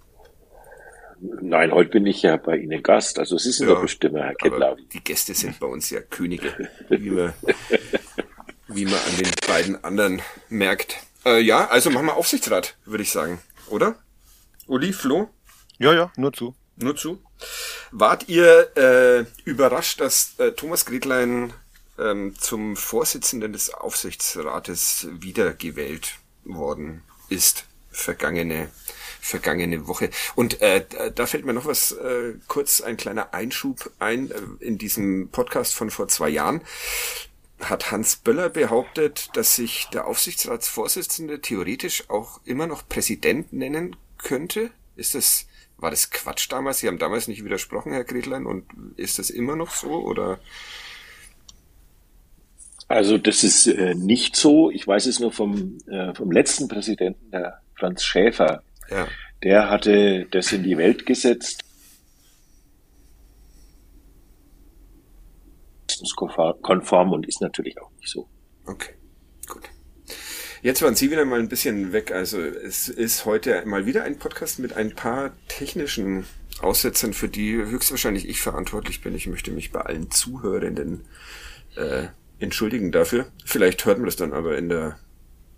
Nein, heute bin ich ja bei Ihnen Gast. Also Sie sind Ja, der Bestimmer, Herr Kettler. die Gäste sind bei uns ja Könige, wie man, wie man an den beiden anderen merkt. Äh, ja, also machen wir Aufsichtsrat, würde ich sagen, oder? Uli, Flo, Ja, ja, nur zu. nur zu. Wart ihr äh, überrascht, dass äh, Thomas Gretlein ähm, zum Vorsitzenden des Aufsichtsrates wiedergewählt worden ist, vergangene vergangene Woche. Und äh, da- fällt mir noch was äh, kurz ein kleiner Einschub ein äh, in diesem Podcast von vor zwei Jahren hat Hans Böller behauptet, dass sich der Aufsichtsratsvorsitzende theoretisch auch immer noch Präsident nennen könnte. Ist das, war das Quatsch damals? Sie haben damals nicht widersprochen, Herr Gretlein, und ist das immer noch so, oder? Also das ist äh, nicht so. Ich weiß es nur vom, äh, vom letzten Präsidenten, der Franz Schäfer. Ja. Der hatte das in die Welt gesetzt. konform und ist natürlich auch nicht so. Okay, gut. Jetzt waren Sie wieder mal ein bisschen weg. Also es ist heute mal wieder ein Podcast mit ein paar technischen Aussetzern, für die höchstwahrscheinlich ich verantwortlich bin. Ich möchte mich bei allen Zuhörenden äh, entschuldigen dafür. Vielleicht hört man das dann aber in der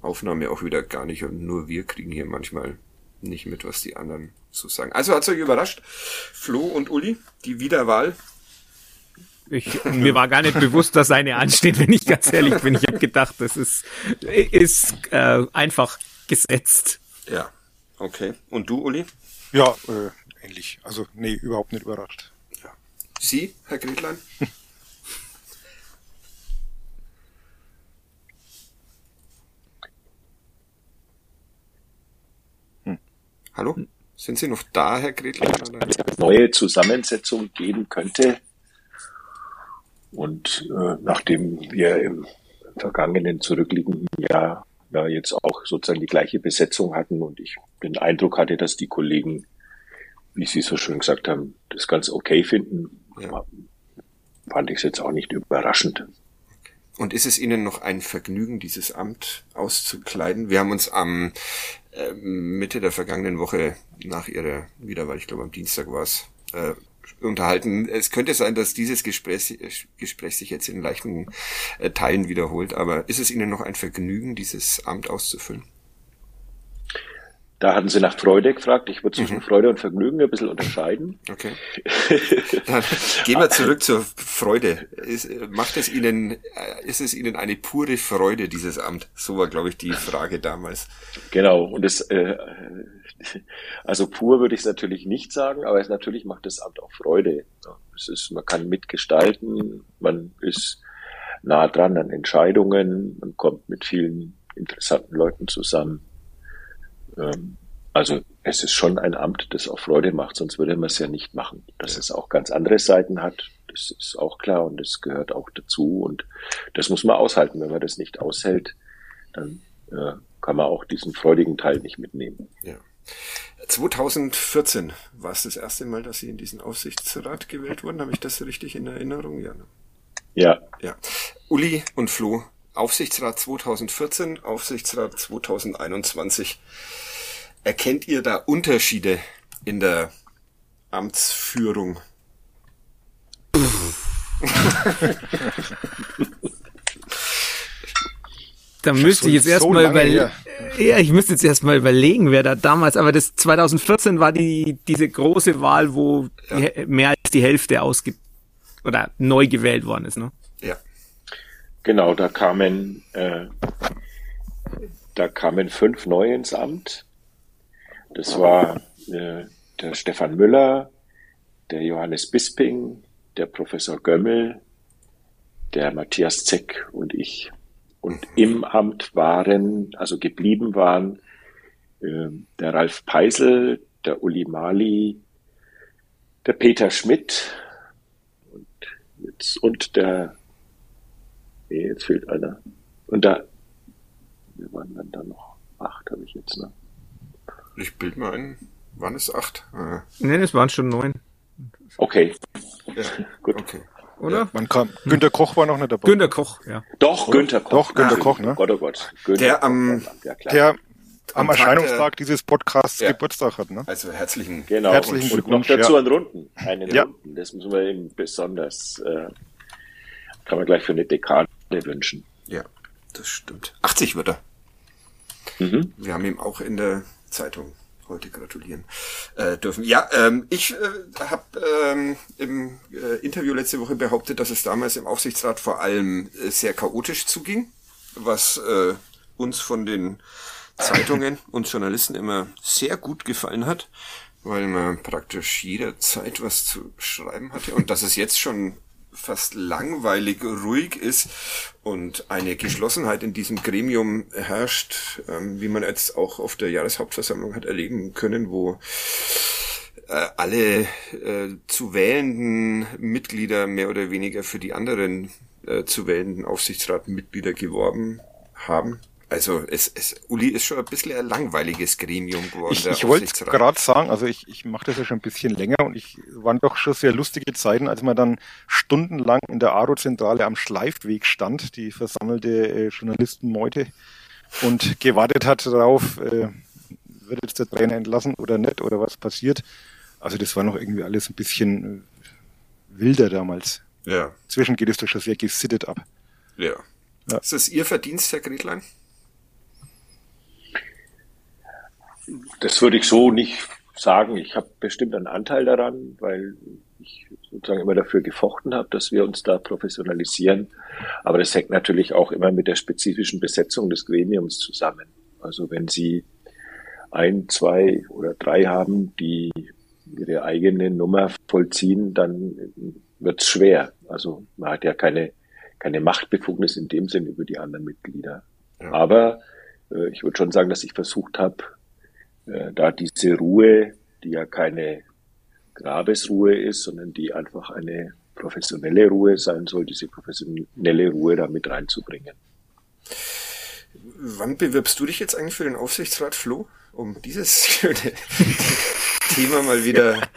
Aufnahme auch wieder gar nicht und nur wir kriegen hier manchmal nicht mit, was die anderen so sagen. Also hat's euch überrascht, Flo und Uli, die Wiederwahl. Ich, mir war gar nicht bewusst, dass eine ansteht, wenn ich ganz ehrlich bin. Ich habe gedacht, das ist, ist äh, einfach gesetzt. Ja, okay. Und du, Uli? Ja, äh, ähnlich. Also, nee, überhaupt nicht überrascht. Sie, Herr Gretlein? <laughs> Hallo? Sind Sie noch da, Herr Gretlein? Neue Zusammensetzung geben könnte. Und äh, nachdem wir im vergangenen zurückliegenden Jahr ja jetzt auch sozusagen die gleiche Besetzung hatten und ich den Eindruck hatte, dass die Kollegen, wie Sie so schön gesagt haben, das ganz okay finden, Ja. fand ich es jetzt auch nicht überraschend. Und ist es Ihnen noch ein Vergnügen, dieses Amt auszukleiden? Wir haben uns am äh, Mitte der vergangenen Woche nach Ihrer Wiederwahl, ich glaube am Dienstag war es, äh, unterhalten. Es könnte sein, dass dieses Gespräch, Gespräch sich jetzt in leichten äh, Teilen wiederholt, aber ist es Ihnen noch ein Vergnügen, dieses Amt auszufüllen? Da hatten Sie nach Freude gefragt. Ich würde zwischen Freude und Vergnügen ein bisschen unterscheiden. Okay. <laughs> Dann gehen wir zurück zur Freude. Ist, macht es Ihnen, äh, ist es Ihnen eine pure Freude, dieses Amt? So war, glaube ich, die Frage damals. Genau, und es, äh, also pur würde ich es natürlich nicht sagen, aber es natürlich macht das Amt auch Freude. Es ist, man kann mitgestalten, man ist nah dran an Entscheidungen, man kommt mit vielen interessanten Leuten zusammen. Ähm, also es ist schon ein Amt, das auch Freude macht, sonst würde man es ja nicht machen. Dass es auch ganz andere Seiten hat, das ist auch klar und das gehört auch dazu und das muss man aushalten. Wenn man das nicht aushält, dann äh, kann man auch diesen freudigen Teil nicht mitnehmen. Ja. 2014 war es das erste Mal, dass Sie in diesen Aufsichtsrat gewählt wurden. Habe ich das richtig in Erinnerung? Ja. ne? Ja, Ja. Uli und Flo, Aufsichtsrat 2014, Aufsichtsrat 2021. Erkennt ihr da Unterschiede in der Amtsführung? <laughs> da müsste ich jetzt so erstmal lange überlegen. Ja, ich müsste jetzt erstmal überlegen, wer da damals, aber das 2014 war die, diese große Wahl, wo die, mehr als die Hälfte ausge, oder neu gewählt worden ist, ne? Ja. Genau, da kamen, äh, da kamen fünf neu ins Amt. Das war äh, der Stefan Müller, der Johannes Bisping, der Professor Gömmel, der Matthias Zeck und ich. Und im Amt waren, also geblieben waren, äh, der Ralf Peisel, der Uli Mali, der Peter Schmidt und, jetzt, und der, nee, jetzt fehlt einer. Und da, wir waren dann da noch acht, habe ich jetzt, ne? Ich bild mal ein. Waren es acht? Ah, Nee, das waren schon neun, Okay, ja. <laughs> gut. Okay. oder? Man kam, Günter Koch war noch nicht dabei. Günter Koch, ja. Doch, Günther Koch. Doch, Günther Ah, Koch, ne? Gott, oh Gott. Günther Der am- ja. Der am Am Tag Erscheinungstag dieses Podcasts Ja. Geburtstag hat, ne? Also herzlichen Genau, Herzlichen und, und noch Glückwunsch, dazu ja. einen Runden. Einen Ja. Runden. Das müssen wir ihm besonders, äh, kann man gleich für eine Dekade wünschen. Ja, das stimmt. 80 wird er. Mhm. Wir haben ihm auch in der Zeitung heute gratulieren äh, dürfen. Ja, ähm, ich äh, habe ähm, im äh, Interview letzte Woche behauptet, dass es damals im Aufsichtsrat vor allem äh, sehr chaotisch zuging, was äh, uns von den Zeitungen und Journalisten immer sehr gut gefallen hat, weil man praktisch jederzeit was zu schreiben hatte und dass es jetzt schon fast langweilig ruhig ist und eine Geschlossenheit in diesem Gremium herrscht, ähm, wie man jetzt auch auf der Jahreshauptversammlung hat erleben können, wo äh, alle äh, zu wählenden Mitglieder mehr oder weniger für die anderen äh, zu wählenden Aufsichtsratmitglieder geworben haben. Also es, es Uli ist schon ein bisschen ein langweiliges Gremium geworden. Ich, ich wollte gerade sagen, also ich, ich mache das ja schon ein bisschen länger und ich waren doch schon sehr lustige Zeiten, als man dann stundenlang in der Aro-Zentrale am Schleifweg stand, die versammelte äh, Journalistenmeute, und gewartet hat darauf, äh, wird jetzt der Trainer entlassen oder nicht oder was passiert. Also das war noch irgendwie alles ein bisschen äh, wilder damals. Ja, Inzwischen geht es doch schon sehr gesittet ab. ja. Ja. Ist das Ihr Verdienst, Herr Gretlein? Das würde ich so nicht sagen. Ich habe bestimmt einen Anteil daran, weil ich sozusagen immer dafür gefochten habe, dass wir uns da professionalisieren. Aber das hängt natürlich auch immer mit der spezifischen Besetzung des Gremiums zusammen. Also wenn Sie ein, zwei oder drei haben, die ihre eigene Nummer vollziehen, dann wird's schwer. Also man hat ja keine, keine Machtbefugnis in dem Sinn über die anderen Mitglieder. Ja. Aber äh, ich würde schon sagen, dass ich versucht habe, äh, da diese Ruhe, die ja keine Grabesruhe ist, sondern die einfach eine professionelle Ruhe sein soll, diese professionelle Ruhe da mit reinzubringen. Wann bewirbst du dich jetzt eigentlich für den Aufsichtsrat, Flo? Um dieses <laughs> schöne Thema mal wieder.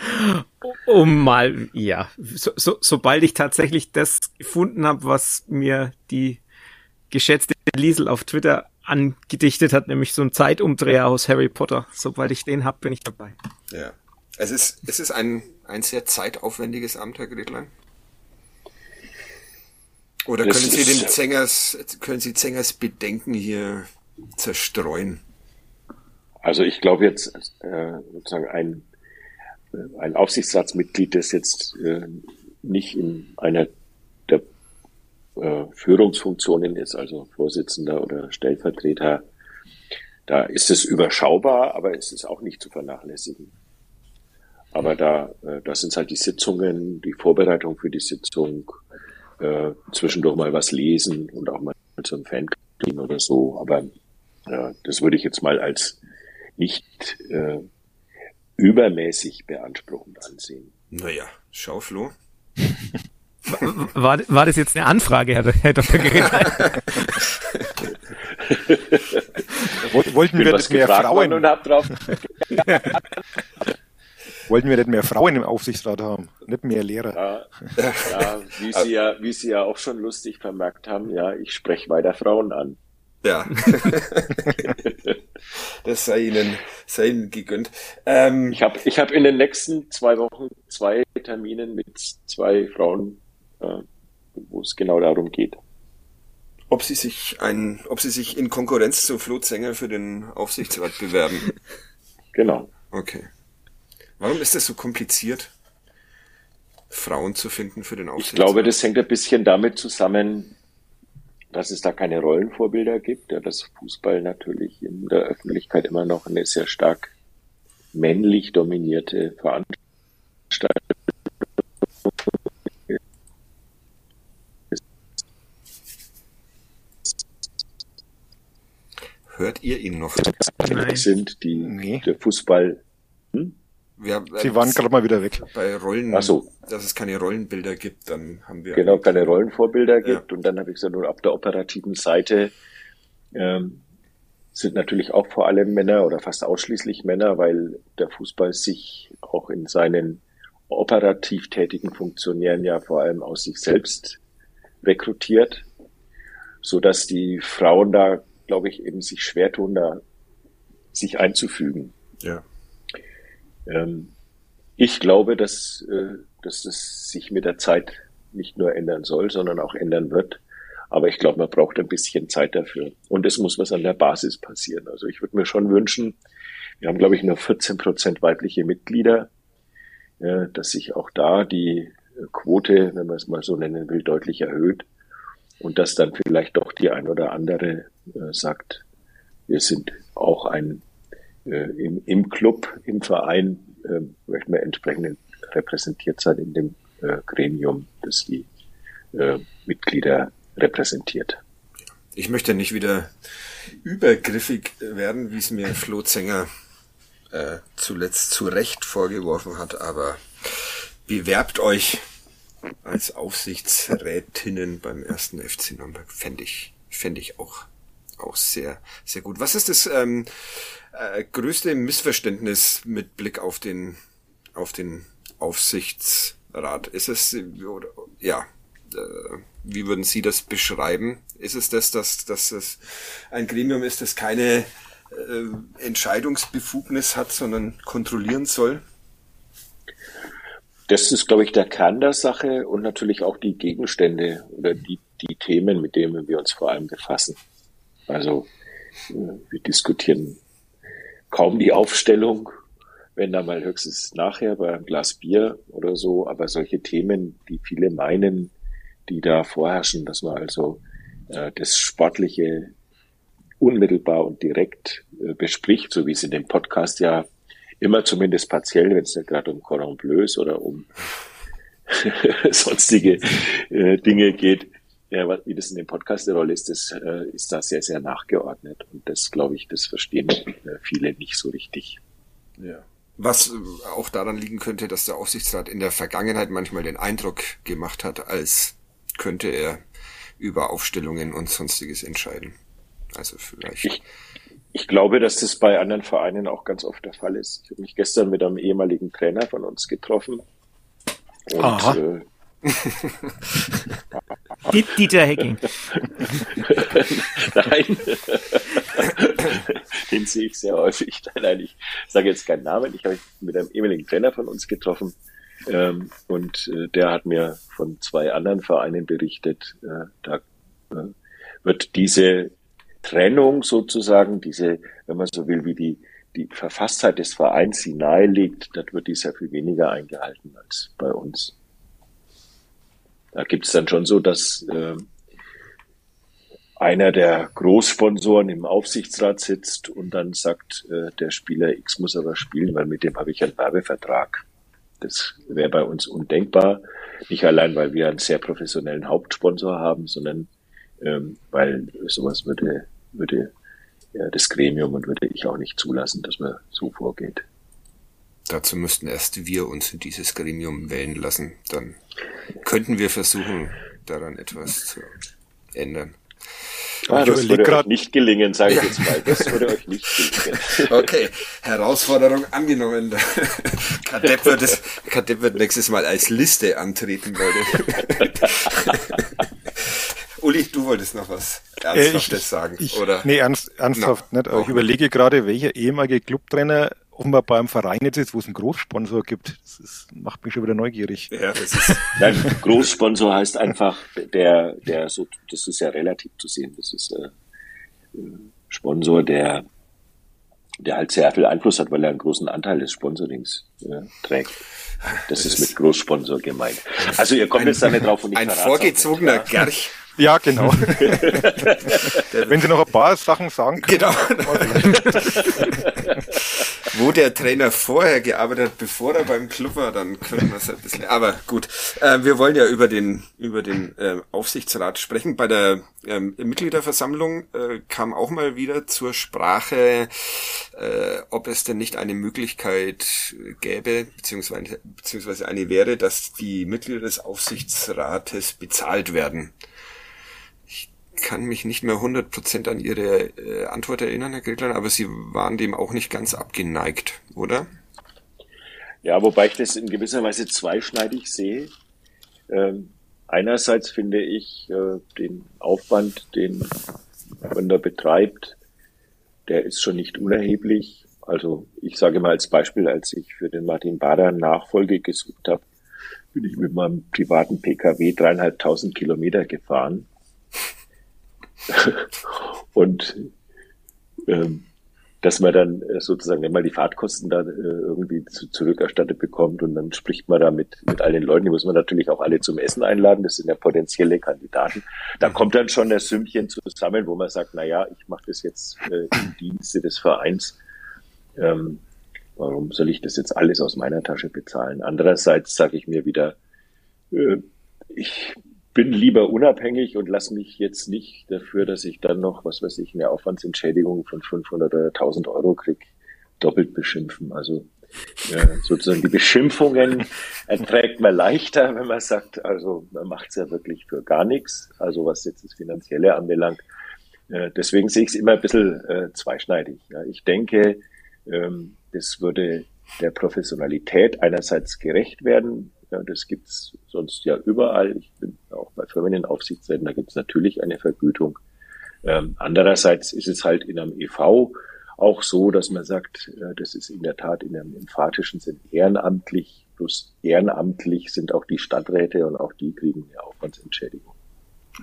Um mal, ja, so, so, sobald ich tatsächlich das gefunden habe, was mir die geschätzte Liesel auf Twitter angedichtet hat, nämlich so ein Zeitumdreher aus Harry Potter. Sobald ich den hab, bin ich dabei. Ja. Es ist, es ist ein, ein sehr zeitaufwendiges Amt, Herr Gretlein. Oder können Sie den Zengers, können Sie Zengers Bedenken hier zerstreuen? Also ich glaube jetzt äh, sozusagen ein, ein Aufsichtsratsmitglied, das jetzt äh, nicht in einer äh, Führungsfunktionen ist, also Vorsitzender oder Stellvertreter, da ist es überschaubar, aber es ist auch nicht zu vernachlässigen. Aber da, äh, da sind halt die Sitzungen, die Vorbereitung für die Sitzung, äh, zwischendurch mal was lesen und auch mal so ein Fan kriegen oder so. Aber äh, das würde ich jetzt mal als nicht äh, übermäßig beanspruchend ansehen. Naja, schau, Flo. <laughs> War, war das jetzt eine Anfrage, Herr, Herr Dr. Gerät? Woll- Wollten wir nicht mehr Frauen, und hab drauf. <laughs> wollten wir nicht mehr Frauen im Aufsichtsrat haben, nicht mehr Lehrer. Ja, ja, wie Sie ja, wie Sie ja auch schon lustig vermerkt haben, ja, ich spreche weiter Frauen an. Ja. <laughs> das sei Ihnen, sei Ihnen gegönnt. Ähm, Ich habe ich hab in den nächsten zwei Wochen zwei Terminen mit zwei Frauen, wo es genau darum geht. ob sie sich ein, ob sie sich in Konkurrenz zu Flo Zenger für den Aufsichtsrat bewerben. <laughs> Genau. Okay. Warum ist das so kompliziert, Frauen zu finden für den Ich Aufsichtsrat? glaube, das hängt ein bisschen damit zusammen, dass es da keine Rollenvorbilder gibt, ja, dass Fußball natürlich in der Öffentlichkeit immer noch eine sehr stark männlich dominierte Veranstaltung Hört ihr ihn noch? Nein. sind, die Nee. der Fußball Wir, äh, Sie waren gerade mal wieder weg. bei Rollen, Ach so. dass es keine Rollenbilder gibt, dann haben wir genau keine Rollenvorbilder gibt. Und dann habe ich gesagt, nur auf der operativen Seite ähm, sind natürlich auch vor allem Männer oder fast ausschließlich Männer, weil der Fußball sich auch in seinen operativ tätigen Funktionären ja vor allem aus sich selbst rekrutiert, so dass die Frauen da, glaube ich, eben sich schwer tun, da sich einzufügen. ja. Ähm, ich glaube, dass, äh, dass es sich mit der Zeit nicht nur ändern soll, sondern auch ändern wird. Aber ich glaube, man braucht ein bisschen Zeit dafür. Und es muss was an der Basis passieren. Also ich würde mir schon wünschen, wir haben, glaube ich, nur 14 Prozent weibliche Mitglieder, äh, dass sich auch da die Quote, wenn man es mal so nennen will, deutlich erhöht. Und dass dann vielleicht doch die ein oder andere sagt, wir sind auch ein äh, im, im Club, im Verein, äh, möchten wir entsprechend repräsentiert sein in dem äh, Gremium, das die äh, Mitglieder repräsentiert. Ich möchte nicht wieder übergriffig werden, wie es mir Flo Zenger äh, zuletzt zu Recht vorgeworfen hat, aber bewerbt euch als Aufsichtsrätinnen beim ersten FC Nürnberg. Fände ich, fände ich auch, auch sehr, sehr gut. Was ist das ähm, äh, größte Missverständnis mit Blick auf den, auf den Aufsichtsrat? Ist es, oder, ja, äh, wie würden Sie das beschreiben? Ist es das, dass, dass es ein Gremium ist, das keine äh, Entscheidungsbefugnis hat, sondern kontrollieren soll? Das ist, glaube ich, der Kern der Sache und natürlich auch die Gegenstände oder die, die Themen, mit denen wir uns vor allem befassen. Also wir diskutieren kaum die Aufstellung, wenn da mal höchstens nachher bei einem Glas Bier oder so, aber solche Themen, die viele meinen, die da vorherrschen, dass man also äh, das Sportliche unmittelbar und direkt äh, bespricht, so wie es in dem Podcast ja immer zumindest partiell, wenn es ja gerade um Cordon Bleus oder um <laughs> sonstige äh, Dinge geht, ja, wie das in dem Podcast der Rolle ist, das äh, ist da sehr, sehr nachgeordnet. Und das, glaube ich, das verstehen äh, viele nicht so richtig. Ja. Was äh, auch daran liegen könnte, dass der Aufsichtsrat in der Vergangenheit manchmal den Eindruck gemacht hat, als könnte er über Aufstellungen und sonstiges entscheiden. Also vielleicht. Ich, ich glaube, dass das bei anderen Vereinen auch ganz oft der Fall ist. Ich habe mich gestern mit einem ehemaligen Trainer von uns getroffen. Und Aha. äh, Dieter Hecking. Nein, den sehe ich sehr häufig. Nein, ich sage jetzt keinen Namen. Ich habe mich mit einem ehemaligen Trainer von uns getroffen ähm, und äh, der hat mir von zwei anderen Vereinen berichtet. Äh, da äh, wird diese Trennung sozusagen, diese, wenn man so will, wie die die Verfasstheit des Vereins sie nahelegt, das wird die sehr viel weniger eingehalten als bei uns. Da gibt es dann schon so, dass ähm, einer der Großsponsoren im Aufsichtsrat sitzt und dann sagt, äh, der Spieler X muss aber spielen, weil mit dem habe ich einen Werbevertrag. Das wäre bei uns undenkbar. Nicht allein, weil wir einen sehr professionellen Hauptsponsor haben, sondern ähm, weil sowas würde, würde ja, das Gremium und würde ich auch nicht zulassen, dass man so vorgeht. Dazu müssten erst wir uns in dieses Gremium wählen lassen. Dann könnten wir versuchen, daran etwas zu ändern. Ah, ich das würde euch nicht gelingen, sage ich jetzt <laughs> mal. Das würde euch nicht gelingen. Okay, Herausforderung angenommen. <laughs> Kadepp wird, es, Kadepp wird nächstes Mal als Liste antreten, Leute. <laughs> Uli, du wolltest noch was Ernsthaftes sagen, ich, oder? Nee, ernst, ernsthaft nicht. Aber ich überlege gerade, welcher ehemalige Clubtrainer offenbar beim Verein jetzt ist, wo es einen Großsponsor gibt. Das ist, macht mich schon wieder neugierig. Ja, das ist <laughs> Nein, Großsponsor heißt einfach der, der so, das ist ja relativ zu sehen. Das ist äh, Sponsor, der, der halt sehr viel Einfluss hat, weil er einen großen Anteil des Sponsorings äh, trägt. Das, das ist mit Großsponsor gemeint. Also ihr kommt ein, jetzt da nicht drauf und ich Ein vorgezogener Gerch. Ja, genau. <laughs> Wenn Sie noch ein paar Sachen sagen können. Genau. Wo der Trainer vorher gearbeitet hat, bevor er beim Club war, dann können wir es ein bisschen. Aber gut, äh, wir wollen ja über den über den äh, Aufsichtsrat sprechen. Bei der ähm, Mitgliederversammlung äh, kam auch mal wieder zur Sprache, äh, ob es denn nicht eine Möglichkeit gäbe, beziehungsweise, beziehungsweise eine wäre, dass die Mitglieder des Aufsichtsrates bezahlt werden kann mich nicht mehr 100% an Ihre äh, Antwort erinnern, Herr Gretlein, aber Sie waren dem auch nicht ganz abgeneigt, oder? Ja, wobei ich das in gewisser Weise zweischneidig sehe. Ähm, einerseits finde ich äh, den Aufwand, den man da betreibt, der ist schon nicht unerheblich. Also ich sage mal als Beispiel, als ich für den Martin Bader Nachfolge gesucht habe, bin ich mit meinem privaten Pkw dreieinhalbtausend Kilometer gefahren <laughs> und ähm, dass man dann äh, sozusagen immer die Fahrtkosten da äh, irgendwie zu, zurückerstattet bekommt und dann spricht man da mit, mit all den Leuten, die muss man natürlich auch alle zum Essen einladen, das sind ja potenzielle Kandidaten. Da kommt dann schon das Sümmchen zusammen, wo man sagt, na ja, ich mache das jetzt äh, im Dienste des Vereins. Ähm, warum soll ich das jetzt alles aus meiner Tasche bezahlen? Andererseits sage ich mir wieder, äh, ich bin lieber unabhängig und lass mich jetzt nicht dafür, dass ich dann noch, was weiß ich, eine Aufwandsentschädigung von 500 oder 1000 Euro krieg, doppelt beschimpfen. Also ja, sozusagen die Beschimpfungen <laughs> erträgt man leichter, wenn man sagt, also man macht es ja wirklich für gar nichts, also was jetzt das Finanzielle anbelangt. Äh, deswegen sehe ich es immer ein bisschen äh, zweischneidig. Ja, ich denke, ähm, das würde der Professionalität einerseits gerecht werden, ja, das gibt's sonst ja überall. Ich bin auch bei Firmenaufsichtsräten, da gibt's natürlich eine Vergütung. Ähm, andererseits ist es halt in einem EV auch so, dass man sagt, äh, das ist in der Tat in einem emphatischen Sinn ehrenamtlich, plus ehrenamtlich sind auch die Stadträte und auch die kriegen eine Aufwandsentschädigung.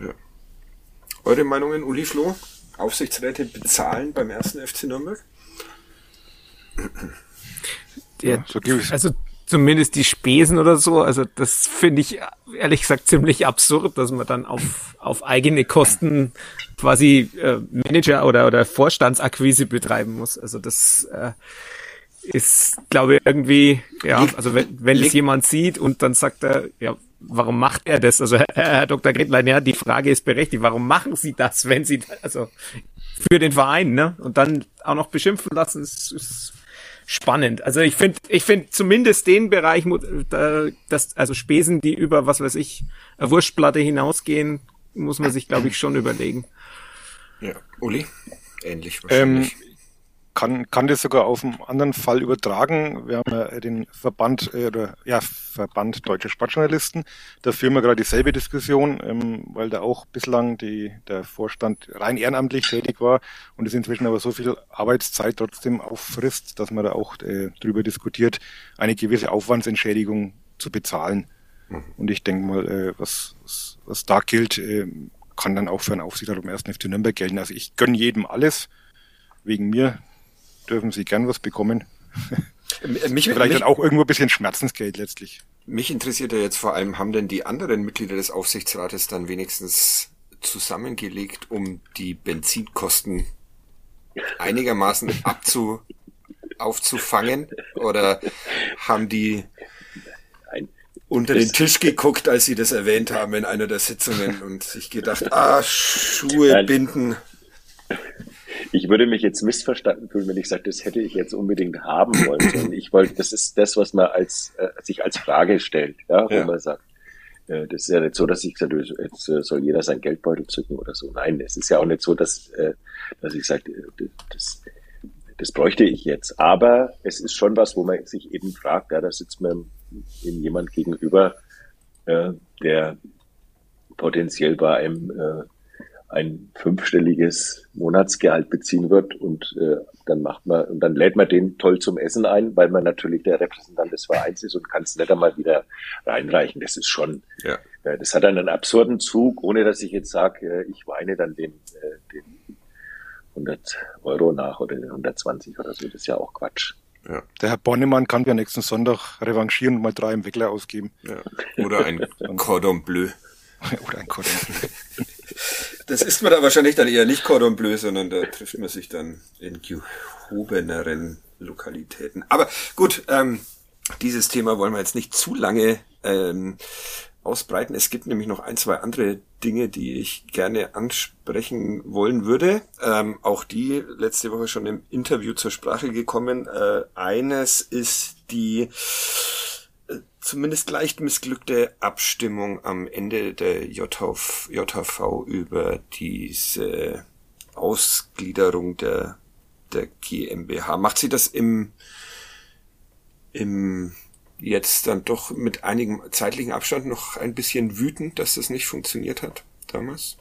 Ja. Eure Meinungen, Uli Flo? Aufsichtsräte bezahlen beim ersten FC Nürnberg? Ja, also zumindest die Spesen oder so. Also das finde ich ehrlich gesagt ziemlich absurd, dass man dann auf, auf eigene Kosten quasi äh, Manager oder, oder Vorstandsakquise betreiben muss. Also das äh, ist, glaube ich, irgendwie, ja, also wenn, wenn es jemand sieht und dann sagt er, ja, warum macht er das? Also <laughs> Herr, Herr Dr. Gretlein, ja, die Frage ist berechtigt, warum machen Sie das, wenn Sie, also für den Verein, ne? Und dann auch noch beschimpfen lassen, ist, ist spannend. Also ich finde, ich finde zumindest den Bereich, das, also Spesen, die über, was weiß ich, eine Wurstplatte hinausgehen, muss man sich, glaube ich, schon überlegen. Ja, Uli, ähnlich wahrscheinlich. Ähm, kann, kann das sogar auf einen anderen Fall übertragen. Wir haben ja den Verband, äh, oder, ja, Verband Deutsche Sportjournalisten. Da führen wir gerade dieselbe Diskussion, ähm, weil da auch bislang die, der Vorstand rein ehrenamtlich tätig war und es inzwischen aber so viel Arbeitszeit trotzdem auffrisst, dass man da auch äh, drüber diskutiert, eine gewisse Aufwandsentschädigung zu bezahlen. Mhm. Und ich denke mal, äh, was, was, was da gilt, äh, kann dann auch für einen Aufsichtsrat um 1. FC Nürnberg gelten. Also ich gönne jedem alles. Wegen mir dürfen Sie gern was bekommen. mich, Vielleicht mich, dann auch irgendwo ein bisschen Schmerzensgeld letztlich. Mich interessiert ja jetzt vor allem, haben denn die anderen Mitglieder des Aufsichtsrates dann wenigstens zusammengelegt, um die Benzinkosten einigermaßen abzu, aufzufangen? Oder haben die unter den Tisch geguckt, als sie das erwähnt haben in einer der Sitzungen und sich gedacht, ah, Schuhe binden ich würde mich jetzt missverstanden fühlen, wenn ich sage, das hätte ich jetzt unbedingt haben wollen. ich wollte, das ist das, was man als äh, sich als Frage stellt, ja, ja. wo man sagt, äh, das ist ja nicht so, dass ich sage, jetzt äh, soll jeder sein Geldbeutel zücken oder so. Nein, es ist ja auch nicht so, dass, äh, dass ich sage, äh, das, das bräuchte ich jetzt. Aber es ist schon was, wo man sich eben fragt, ja, da sitzt mir eben jemand gegenüber, äh, der potenziell bei einem äh, ein fünfstelliges Monatsgehalt beziehen wird und äh, dann macht man, und dann lädt man den toll zum Essen ein, weil man natürlich der Repräsentant des Vereins ist und kann es nicht einmal wieder reinreichen. Das ist schon, ja. äh, das hat einen absurden Zug, ohne dass ich jetzt sage, äh, ich weine dann den, äh, den 100 Euro nach oder 120 oder so. Das ist ja auch Quatsch. Ja. Der Herr Bonnemann kann ja nächsten Sonntag revanchieren und mal drei im Weckler ausgeben. Ja. Oder ein Cordon Bleu. <laughs> Oder ein Cordon Bleu. Das ist man da wahrscheinlich dann eher nicht Cordon Bleu, sondern da trifft man sich dann in gehobeneren Lokalitäten. Aber gut, ähm, dieses Thema wollen wir jetzt nicht zu lange ähm, ausbreiten. Es gibt nämlich noch ein, zwei andere Dinge, die ich gerne ansprechen wollen würde. Ähm, auch die letzte Woche schon im Interview zur Sprache gekommen. Äh, eines ist die zumindest leicht missglückte Abstimmung am Ende der JV, JHV über diese Ausgliederung der, der GmbH. Macht sie das im, im jetzt dann doch mit einigem zeitlichen Abstand noch ein bisschen wütend, dass das nicht funktioniert hat damals?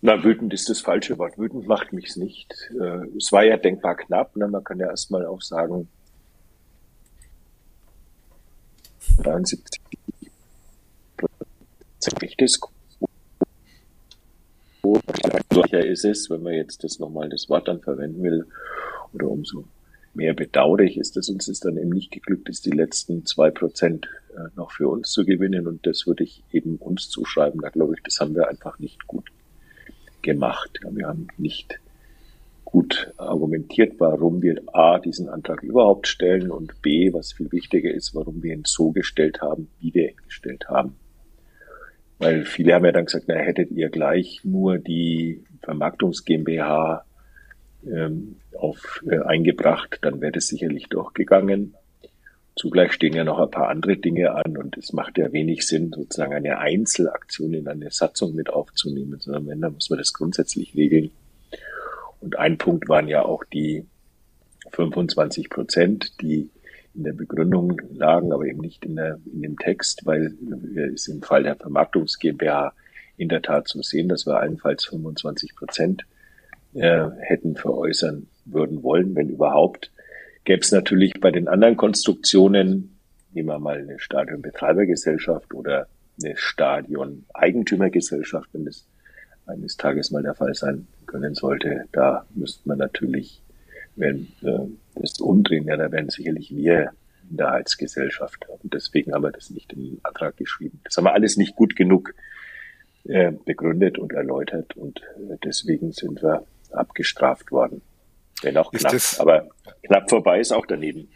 Na, wütend ist das falsche Wort. Wütend macht mich's nicht. Äh, es war ja denkbar knapp. Ne? Man kann ja erstmal auch sagen, 73 das sicher ist es, wenn man jetzt das nochmal das Wort dann verwenden will, oder umso mehr bedauerlich ist, dass uns es dann eben nicht geglückt ist, die letzten zwei Prozent äh, noch für uns zu gewinnen. Und das würde ich eben uns zuschreiben. Da glaube ich, das haben wir einfach nicht gut gemacht. Wir haben nicht gut argumentiert, warum wir A, diesen Antrag überhaupt stellen und B, was viel wichtiger ist, warum wir ihn so gestellt haben, wie wir ihn gestellt haben. Weil viele haben ja dann gesagt, na, hättet ihr gleich nur die Vermarktungs GmbH ähm, auf, äh, eingebracht, dann wäre das sicherlich durchgegangen. Zugleich stehen ja noch ein paar andere Dinge an und es macht ja wenig Sinn, sozusagen eine Einzelaktion in eine Satzung mit aufzunehmen, sondern wenn, dann muss man das grundsätzlich regeln. Und ein Punkt waren ja auch die 25 Prozent, die in der Begründung lagen, aber eben nicht in, der, in dem Text, weil es im Fall der Vermarktungs GmbH in der Tat zu sehen, dass wir allenfalls 25 Prozent äh, hätten veräußern würden wollen, wenn überhaupt. Gäbe es natürlich bei den anderen Konstruktionen, nehmen wir mal eine Stadionbetreibergesellschaft oder eine Stadion-Eigentümergesellschaft, wenn das eines Tages mal der Fall sein können sollte, da müsste man natürlich, wenn äh, das umdrehen, ja, da wären sicherlich wir in der Heizgesellschaft. Und deswegen haben wir das nicht in den Antrag geschrieben. Das haben wir alles nicht gut genug äh, begründet und erläutert und äh, deswegen sind wir abgestraft worden. Wenn auch knapp, aber knapp vorbei ist auch daneben.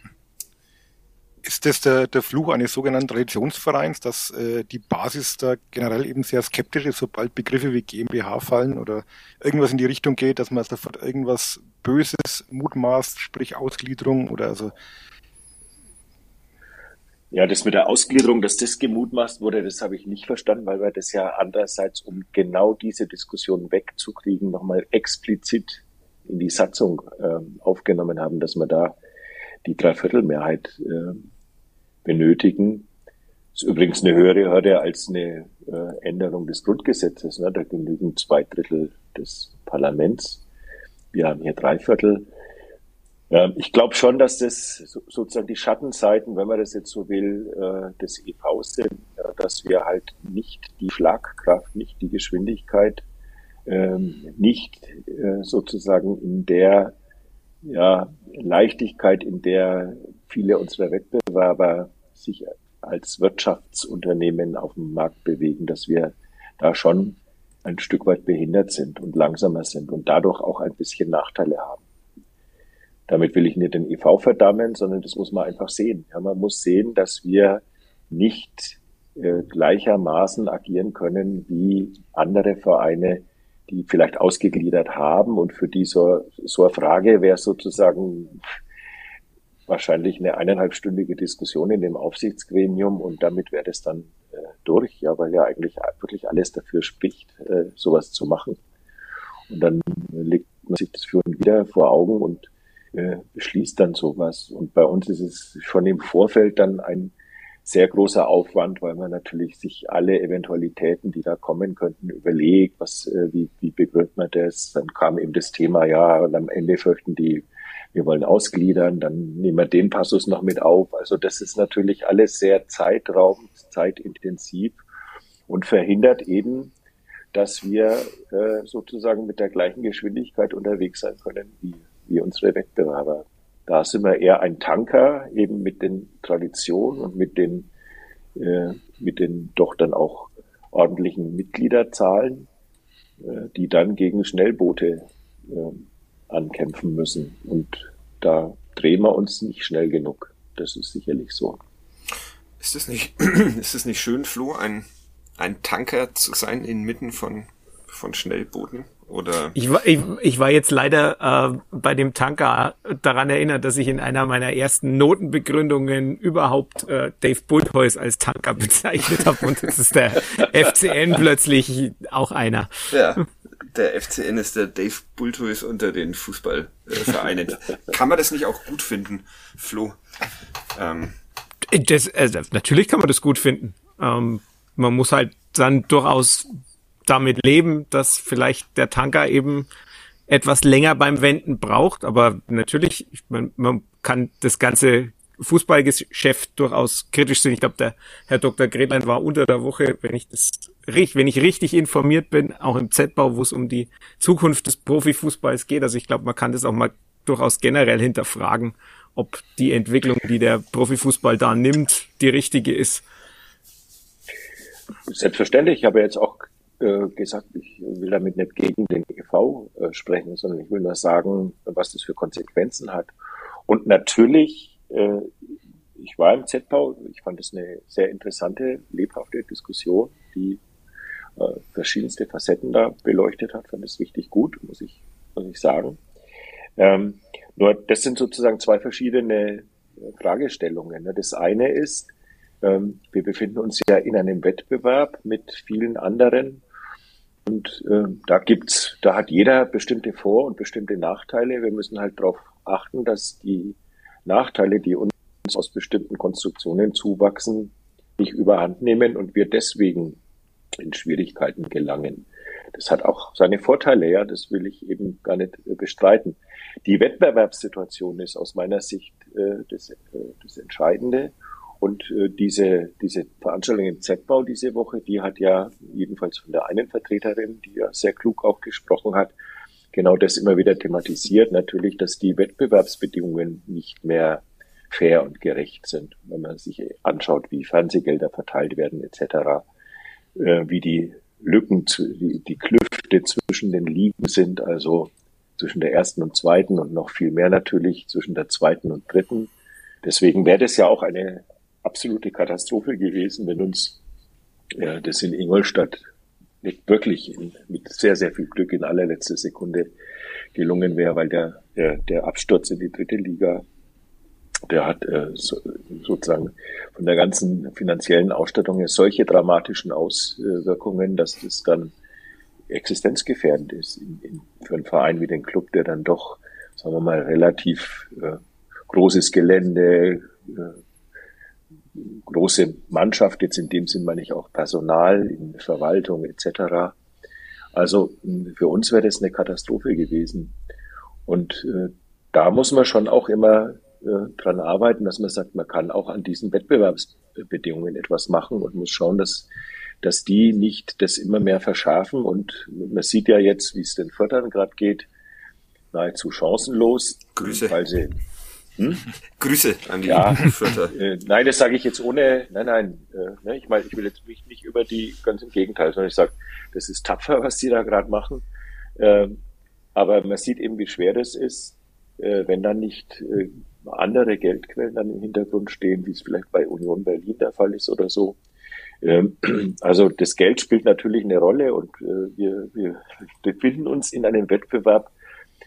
Ist das der, der Fluch eines sogenannten Religionsvereins, dass äh, die Basis da generell eben sehr skeptisch ist, sobald Begriffe wie GmbH fallen oder irgendwas in die Richtung geht, dass man sofort irgendwas Böses mutmaßt, sprich Ausgliederung oder also ja, das mit der Ausgliederung, dass das gemutmaßt wurde, das habe ich nicht verstanden, weil wir das ja andererseits, um genau diese Diskussion wegzukriegen, nochmal explizit in die Satzung äh, aufgenommen haben, dass wir da die Dreiviertelmehrheit äh, benötigen. Das ist übrigens eine höhere Hürde als eine äh, Änderung des Grundgesetzes. Ne? Da genügen zwei Drittel des Parlaments. Wir haben hier drei Viertel. Ähm, ich glaube schon, dass das sozusagen die Schattenseiten, wenn man das jetzt so will, äh, des EVs sind, dass wir halt nicht die Schlagkraft, nicht die Geschwindigkeit, ähm, nicht äh, sozusagen in der ja, Leichtigkeit, in der viele unserer Wettbewerber sich als Wirtschaftsunternehmen auf dem Markt bewegen, dass wir da schon ein Stück weit behindert sind und langsamer sind und dadurch auch ein bisschen Nachteile haben. Damit will ich nicht den EV verdammen, sondern das muss man einfach sehen. Ja, man muss sehen, dass wir nicht äh, gleichermaßen agieren können wie andere Vereine, die vielleicht ausgegliedert haben und für die so, so eine Frage wäre sozusagen wahrscheinlich eine eineinhalbstündige Diskussion in dem Aufsichtsgremium und damit wäre das dann äh, durch, ja, weil ja eigentlich wirklich alles dafür spricht, äh, sowas zu machen. Und dann legt man sich das Führen wieder vor Augen und äh, beschließt dann sowas. Und bei uns ist es schon im Vorfeld dann ein sehr großer Aufwand, weil man natürlich sich alle Eventualitäten, die da kommen könnten, überlegt, was, äh, wie, wie begründet man das? Dann kam eben das Thema, ja, und am Ende fürchten die, wir wollen ausgliedern, dann nehmen wir den Passus noch mit auf. Also das ist natürlich alles sehr zeitraubend, zeitintensiv und verhindert eben, dass wir äh, sozusagen mit der gleichen Geschwindigkeit unterwegs sein können wie, wie unsere Wettbewerber. Da sind wir eher ein Tanker, eben mit den Traditionen und mit den, äh, mit den doch dann auch ordentlichen Mitgliederzahlen, äh, die dann gegen Schnellboote äh, ankämpfen müssen. Und da drehen wir uns nicht schnell genug. Das ist sicherlich so. Ist es nicht, <clears throat> ist es nicht schön, Flo, ein, ein Tanker zu sein inmitten von, von Schnellbooten? Oder? Ich war, ich, ich war jetzt leider äh, bei dem Tanker daran erinnert, dass ich in einer meiner ersten Notenbegründungen überhaupt äh, Dave Bulthuis als Tanker bezeichnet habe und jetzt ist der FCN plötzlich auch einer. Ja, der FCN ist der Dave Bulthuis unter den Fußballvereinen. Äh, kann man das nicht auch gut finden, Flo? Ähm. Das, also, natürlich kann man das gut finden. Ähm, man muss halt dann durchaus damit leben, dass vielleicht der Tanker eben etwas länger beim Wenden braucht. Aber natürlich, man, man kann das ganze Fußballgeschäft durchaus kritisch sehen. Ich glaube, der Herr Dr. Gretlein war unter der Woche, wenn ich das wenn ich richtig informiert bin, auch im Z-Bau, wo es um die Zukunft des Profifußballs geht. Also ich glaube, man kann das auch mal durchaus generell hinterfragen, ob die Entwicklung, die der Profifußball da nimmt, die richtige ist. Selbstverständlich. Ich habe jetzt auch äh, gesagt, ich will damit nicht gegen den EV äh, sprechen, sondern ich will nur sagen, was das für Konsequenzen hat. Und natürlich, äh, ich war im Z-Bau, ich fand es eine sehr interessante, lebhafte Diskussion, die äh, verschiedenste Facetten da beleuchtet hat, fand es richtig gut, muss ich, muss ich sagen. Ähm, nur das sind sozusagen zwei verschiedene Fragestellungen. Ne? Das eine ist, ähm, wir befinden uns ja in einem Wettbewerb mit vielen anderen. Und äh, da gibt's, da hat jeder bestimmte Vor- und bestimmte Nachteile. Wir müssen halt darauf achten, dass die Nachteile, die uns aus bestimmten Konstruktionen zuwachsen, nicht überhand nehmen und wir deswegen in Schwierigkeiten gelangen. Das hat auch seine Vorteile, ja, das will ich eben gar nicht äh, bestreiten. Die Wettbewerbssituation ist aus meiner Sicht äh, das, äh, das Entscheidende. Und äh, diese, diese Veranstaltung im Z-Bau diese Woche, die hat ja jedenfalls von der einen Vertreterin, die ja sehr klug auch gesprochen hat, genau das immer wieder thematisiert. Natürlich, dass die Wettbewerbsbedingungen nicht mehr fair und gerecht sind, wenn man sich anschaut, wie Fernsehgelder verteilt werden etc., äh, wie die Lücken, die, die Klüfte zwischen den Ligen sind, also zwischen der ersten und zweiten und noch viel mehr natürlich zwischen der zweiten und dritten. Deswegen wäre das ja auch eine absolute Katastrophe gewesen, wenn uns ja, das in Ingolstadt nicht wirklich in, mit sehr, sehr viel Glück in allerletzter Sekunde gelungen wäre, weil der, der, der Absturz in die dritte Liga, der hat äh, so, sozusagen von der ganzen finanziellen Ausstattung her solche dramatischen Auswirkungen, dass das dann existenzgefährdend ist in, in, für einen Verein wie den Club, der dann doch, sagen wir mal, relativ äh, großes Gelände, äh, große Mannschaft, jetzt in dem Sinn meine ich auch Personal in Verwaltung etc. Also für uns wäre das eine Katastrophe gewesen. Und äh, da muss man schon auch immer äh, dran arbeiten, dass man sagt, man kann auch an diesen Wettbewerbsbedingungen etwas machen und muss schauen, dass, dass die nicht das immer mehr verschärfen. Und man sieht ja jetzt, wie es den Förtern gerade geht, nahezu chancenlos, Grüße. weil sie hm? Grüße an die ja, äh, nein, das sage ich jetzt ohne, nein, nein, äh, ne, ich meine, ich will jetzt mich nicht über die, ganz im Gegenteil, sondern ich sage, das ist tapfer, was die da gerade machen. Ähm, aber man sieht eben, wie schwer das ist, äh, wenn dann nicht äh, andere Geldquellen dann im Hintergrund stehen, wie es vielleicht bei Union Berlin der Fall ist oder so. Ähm, <clears throat> also das Geld spielt natürlich eine Rolle und äh, wir, wir befinden uns in einem Wettbewerb,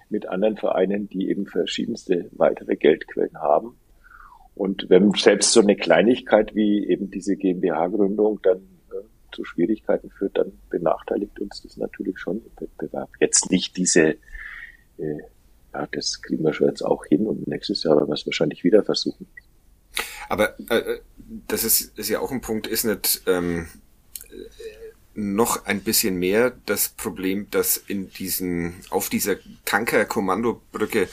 mit anderen Vereinen, die eben verschiedenste weitere Geldquellen haben. Und wenn selbst so eine Kleinigkeit wie eben diese GmbH-Gründung dann äh, zu Schwierigkeiten führt, dann benachteiligt uns das natürlich schon im Wettbewerb. Jetzt nicht diese, äh, ja, das kriegen wir schon jetzt auch hin und nächstes Jahr werden wir es wahrscheinlich wieder versuchen. Aber äh, das ist, ist ja auch ein Punkt, ist nicht ähm, noch ein bisschen mehr das Problem, dass in diesen, auf dieser Tanker-Kommandobrücke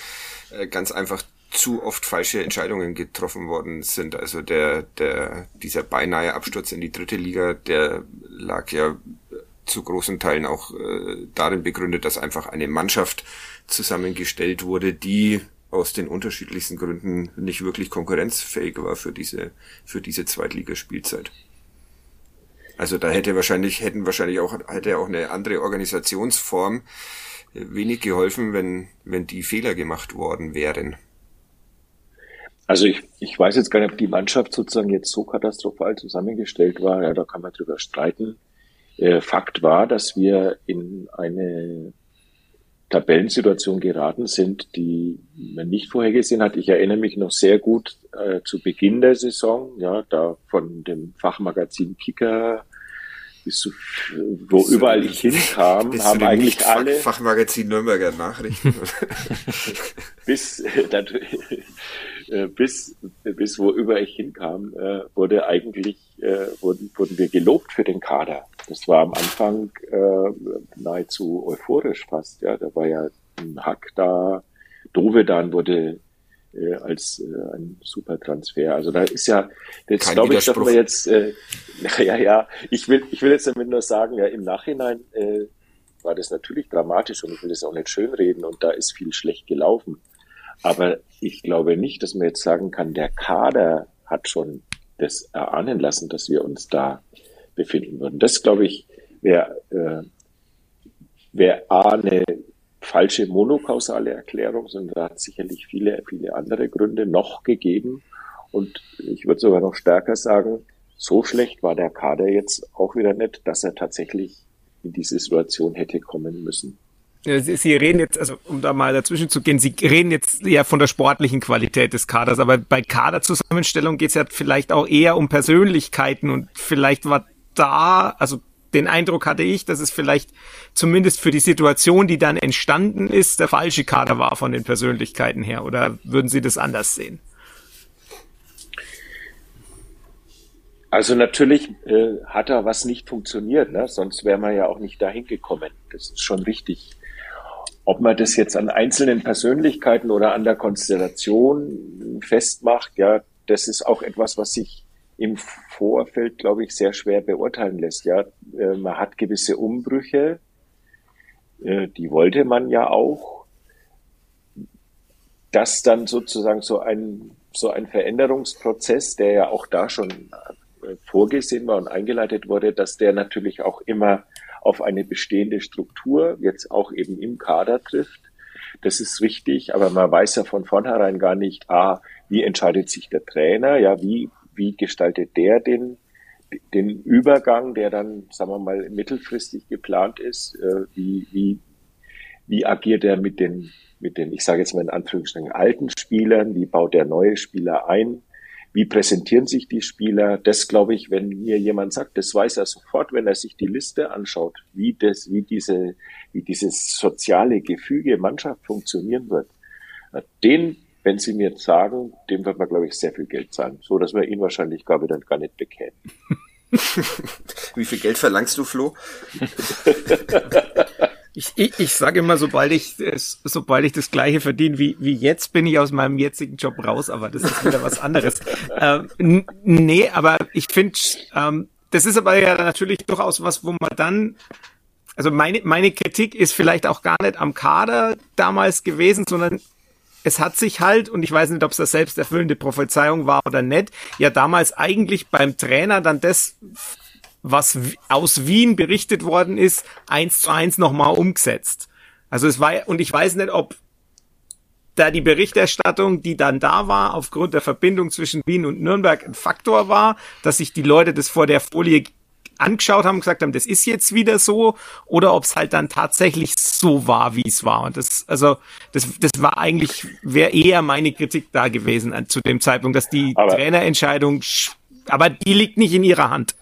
äh, ganz einfach zu oft falsche Entscheidungen getroffen worden sind. Also der, der, dieser beinahe Absturz in die dritte Liga, der lag ja zu großen Teilen auch äh, darin begründet, dass einfach eine Mannschaft zusammengestellt wurde, die aus den unterschiedlichsten Gründen nicht wirklich konkurrenzfähig war für diese, für diese Zweitligaspielzeit. Also da hätte wahrscheinlich, hätten wahrscheinlich auch, hätte auch eine andere Organisationsform wenig geholfen, wenn, wenn die Fehler gemacht worden wären. Also ich, ich weiß jetzt gar nicht, ob die Mannschaft sozusagen jetzt so katastrophal zusammengestellt war. Ja, da kann man drüber streiten. Äh, Fakt war, dass wir in eine Tabellensituation geraten sind, die man nicht vorhergesehen hat. Ich erinnere mich noch sehr gut äh, zu Beginn der Saison, ja, da von dem Fachmagazin Kicker bis zu, wo bis überall ich hinkam, haben eigentlich Fach, alle Fachmagazin Nürnberger Nachrichten <laughs> bis äh, bis bis wo überall ich hinkam, äh, wurde eigentlich äh, wurden wurden wir gelobt für den Kader. Das war am Anfang äh, nahezu euphorisch fast. Ja, da war ja ein Hack da, Dovedan wurde äh, als äh, ein super Transfer. Also da ist ja, jetzt glaube ich, dass wir jetzt, äh, <laughs> ja, ja, ich will, ich will jetzt damit nur sagen, ja, im Nachhinein äh, war das natürlich dramatisch und ich will das auch nicht schönreden und da ist viel schlecht gelaufen. Aber ich glaube nicht, dass man jetzt sagen kann, der Kader hat schon das erahnen lassen, dass wir uns da befinden würden. Das, glaube ich, wäre äh, wär A, eine falsche monokausale Erklärung, sondern da hat sicherlich viele, viele andere Gründe noch gegeben. Und ich würde sogar noch stärker sagen, so schlecht war der Kader jetzt auch wieder nicht, dass er tatsächlich in diese Situation hätte kommen müssen. Sie reden jetzt, also um da mal dazwischen zu gehen, Sie reden jetzt ja von der sportlichen Qualität des Kaders, aber bei Kaderzusammenstellung geht es ja vielleicht auch eher um Persönlichkeiten und vielleicht war da, also den Eindruck hatte ich, dass es vielleicht zumindest für die Situation, die dann entstanden ist, der falsche Kader war von den Persönlichkeiten her. Oder würden Sie das anders sehen? Also natürlich äh, hat da was nicht funktioniert, ne? sonst wäre man ja auch nicht dahin gekommen. Das ist schon richtig. Ob man das jetzt an einzelnen Persönlichkeiten oder an der Konstellation festmacht, ja, das ist auch etwas, was sich im Vorfeld, glaube ich, sehr schwer beurteilen lässt. Ja, äh, man hat gewisse Umbrüche, äh, die wollte man ja auch. Dass dann sozusagen so ein, so ein Veränderungsprozess, der ja auch da schon äh, vorgesehen war und eingeleitet wurde, dass der natürlich auch immer auf eine bestehende Struktur jetzt auch eben im Kader trifft. Das ist richtig, aber man weiß ja von vornherein gar nicht, ah, wie entscheidet sich der Trainer, ja, wie wie gestaltet der den, den Übergang, der dann, sagen wir mal, mittelfristig geplant ist? Äh, wie, wie, wie agiert er mit den, mit den, ich sage jetzt mal in Anführungsstrichen, alten Spielern? Wie baut er neue Spieler ein? Wie präsentieren sich die Spieler? Das glaube ich, wenn mir jemand sagt, das weiß er sofort, wenn er sich die Liste anschaut, wie das, wie diese, wie dieses soziale Gefüge Mannschaft funktionieren wird. Den wenn Sie mir jetzt sagen, dem wird man, glaube ich, sehr viel Geld zahlen, so dass wir ihn wahrscheinlich gar wieder gar nicht bekämen. <laughs> Wie viel Geld verlangst du, Flo? <laughs> Ich, ich, ich sage immer, sobald ich, sobald ich das gleiche verdiene wie, wie jetzt, bin ich aus meinem jetzigen Job raus, aber das ist wieder was anderes. <laughs> ähm, nee, aber ich finde, ähm, das ist aber ja natürlich durchaus was, wo man dann, also meine, meine Kritik ist vielleicht auch gar nicht am Kader damals gewesen, sondern es hat sich halt, und ich weiß nicht, ob es das selbsterfüllende Prophezeiung war oder nicht, ja damals eigentlich beim Trainer dann das, was aus Wien berichtet worden ist, eins zu eins nochmal umgesetzt. Also es war, und ich weiß nicht, ob da die Berichterstattung, die dann da war, aufgrund der Verbindung zwischen Wien und Nürnberg ein Faktor war, dass sich die Leute das vor der Folie angeschaut haben, gesagt haben, das ist jetzt wieder so, oder ob es halt dann tatsächlich so war, wie es war. Und das, also, das, das war eigentlich, wäre eher meine Kritik da gewesen an, zu dem Zeitpunkt, dass die aber, Trainerentscheidung, aber die liegt nicht in ihrer Hand.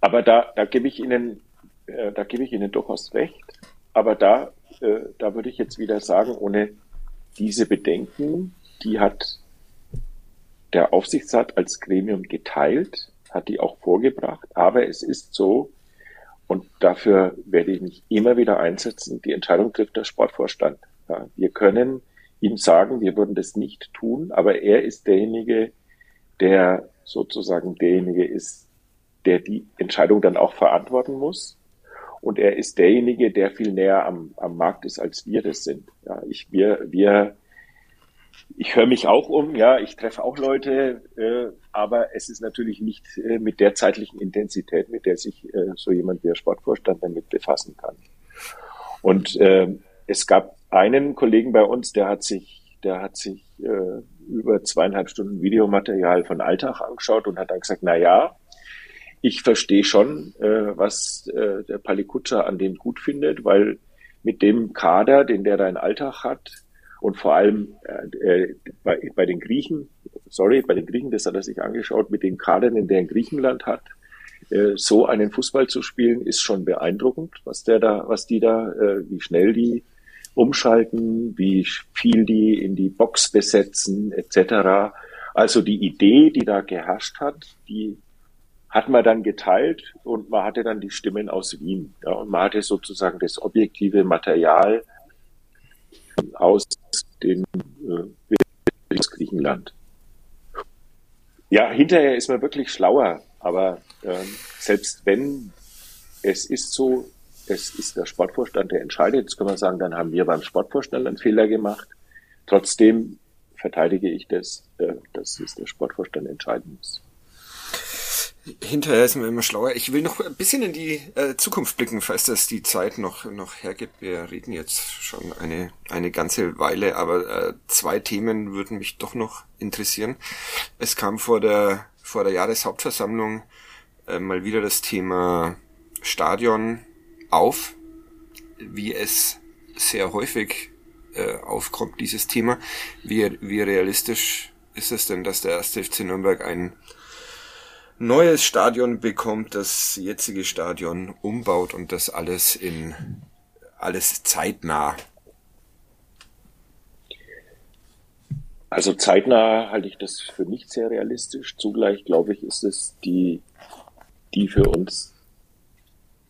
Aber da, da gebe ich Ihnen, äh, da gebe ich Ihnen durchaus recht. Aber da, äh, da würde ich jetzt wieder sagen, ohne diese Bedenken, die hat der Aufsichtsrat als Gremium geteilt, hat die auch vorgebracht, aber es ist so, und dafür werde ich mich immer wieder einsetzen, die Entscheidung trifft der Sportvorstand. Ja, wir können ihm sagen, wir würden das nicht tun, aber er ist derjenige, der sozusagen derjenige ist, der die Entscheidung dann auch verantworten muss. Und er ist derjenige, der viel näher am, am Markt ist, als wir das sind. Ja, ich, wir, wir, ich höre mich auch um, ja, ich treffe auch Leute, äh, aber es ist natürlich nicht äh, mit der zeitlichen Intensität, mit der sich äh, so jemand wie der Sportvorstand damit befassen kann. Und äh, es gab einen Kollegen bei uns, der hat sich, der hat sich äh, über zweieinhalb Stunden Videomaterial von Alltag angeschaut und hat dann gesagt, na ja, ich verstehe schon, äh, was äh, der Palikutscher an dem gut findet, weil mit dem Kader, den der da in Alltag hat, und vor allem äh, äh, bei, bei den Griechen, sorry, bei den Griechen, das hat er sich angeschaut, mit den Kadern, den der in Griechenland hat, äh, so einen Fußball zu spielen, ist schon beeindruckend, was der da, was die da, äh, wie schnell die umschalten, wie viel die in die Box besetzen, etc. Also die Idee, die da geherrscht hat, die hat man dann geteilt und man hatte dann die Stimmen aus Wien. Ja, und man hatte sozusagen das objektive Material aus dem äh, Griechenland. Ja, hinterher ist man wirklich schlauer, aber ähm, selbst wenn es ist so, es ist der Sportvorstand, der entscheidet, jetzt können wir sagen, dann haben wir beim Sportvorstand einen Fehler gemacht. Trotzdem verteidige ich das, äh, dass es der Sportvorstand entscheiden muss. Hinterher ist man immer schlauer. Ich will noch ein bisschen in die äh, Zukunft blicken, falls das die Zeit noch, noch hergibt. Wir reden jetzt schon eine, eine ganze Weile, aber äh, zwei Themen würden mich doch noch interessieren. Es kam vor der, vor der Jahreshauptversammlung äh, mal wieder das Thema Stadion auf, wie es sehr häufig äh, aufkommt, dieses Thema. Wie, wie realistisch ist es denn, dass der erste FC Nürnberg ein neues Stadion bekommt, das jetzige Stadion umbaut und das alles in alles zeitnah. Also zeitnah halte ich das für nicht sehr realistisch. Zugleich glaube ich, ist es die, die für uns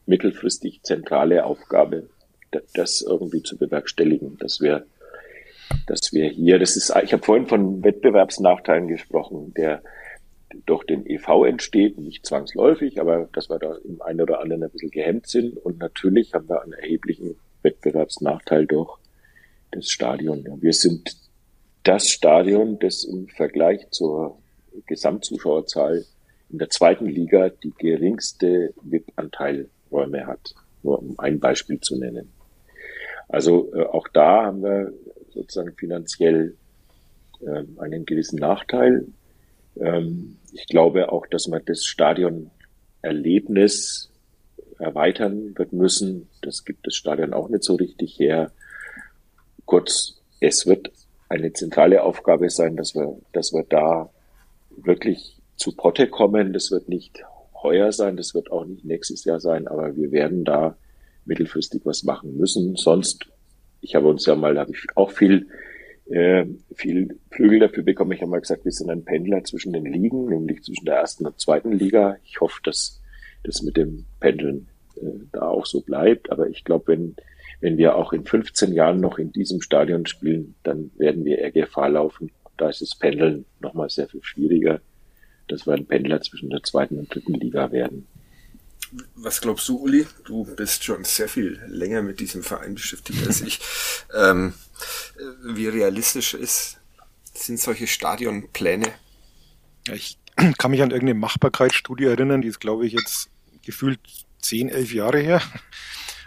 mittelfristig zentrale Aufgabe, das irgendwie zu bewerkstelligen, dass wir, dass wir hier, das ist, ich habe vorhin von Wettbewerbsnachteilen gesprochen, der durch den EV entsteht, nicht zwangsläufig, aber dass wir da im einen oder anderen ein bisschen gehemmt sind. Und natürlich haben wir einen erheblichen Wettbewerbsnachteil durch das Stadion. Wir sind das Stadion, das im Vergleich zur Gesamtzuschauerzahl in der zweiten Liga die geringste VIP-Anteilräume hat. Nur um ein Beispiel zu nennen. Also äh, auch da haben wir sozusagen finanziell äh, einen gewissen Nachteil. Ähm, ich glaube auch, dass man das Stadionerlebnis erweitern wird müssen. Das gibt das Stadion auch nicht so richtig her. Kurz, es wird eine zentrale Aufgabe sein, dass wir, dass wir da wirklich zu Potte kommen. Das wird nicht heuer sein, das wird auch nicht nächstes Jahr sein, aber wir werden da mittelfristig was machen müssen. Sonst, ich habe uns ja mal, da habe ich auch viel äh, viel Flügel dafür bekommen. Ich habe mal gesagt, wir sind ein Pendler zwischen den Ligen, nämlich zwischen der ersten und zweiten Liga. Ich hoffe, dass das mit dem Pendeln äh, da auch so bleibt. Aber ich glaube, wenn, wenn wir auch in 15 Jahren noch in diesem Stadion spielen, dann werden wir eher Gefahr laufen. Da ist das Pendeln nochmal sehr viel schwieriger, dass wir ein Pendler zwischen der zweiten und dritten Liga werden. Was glaubst du, Uli? Du bist schon sehr viel länger mit diesem Verein beschäftigt als ich. <laughs> Ähm, wie realistisch ist, sind solche Stadionpläne? Ich <clears throat> kann mich an irgendeine Machbarkeitsstudie erinnern, die ist, glaube ich, jetzt gefühlt zehn, elf Jahre her.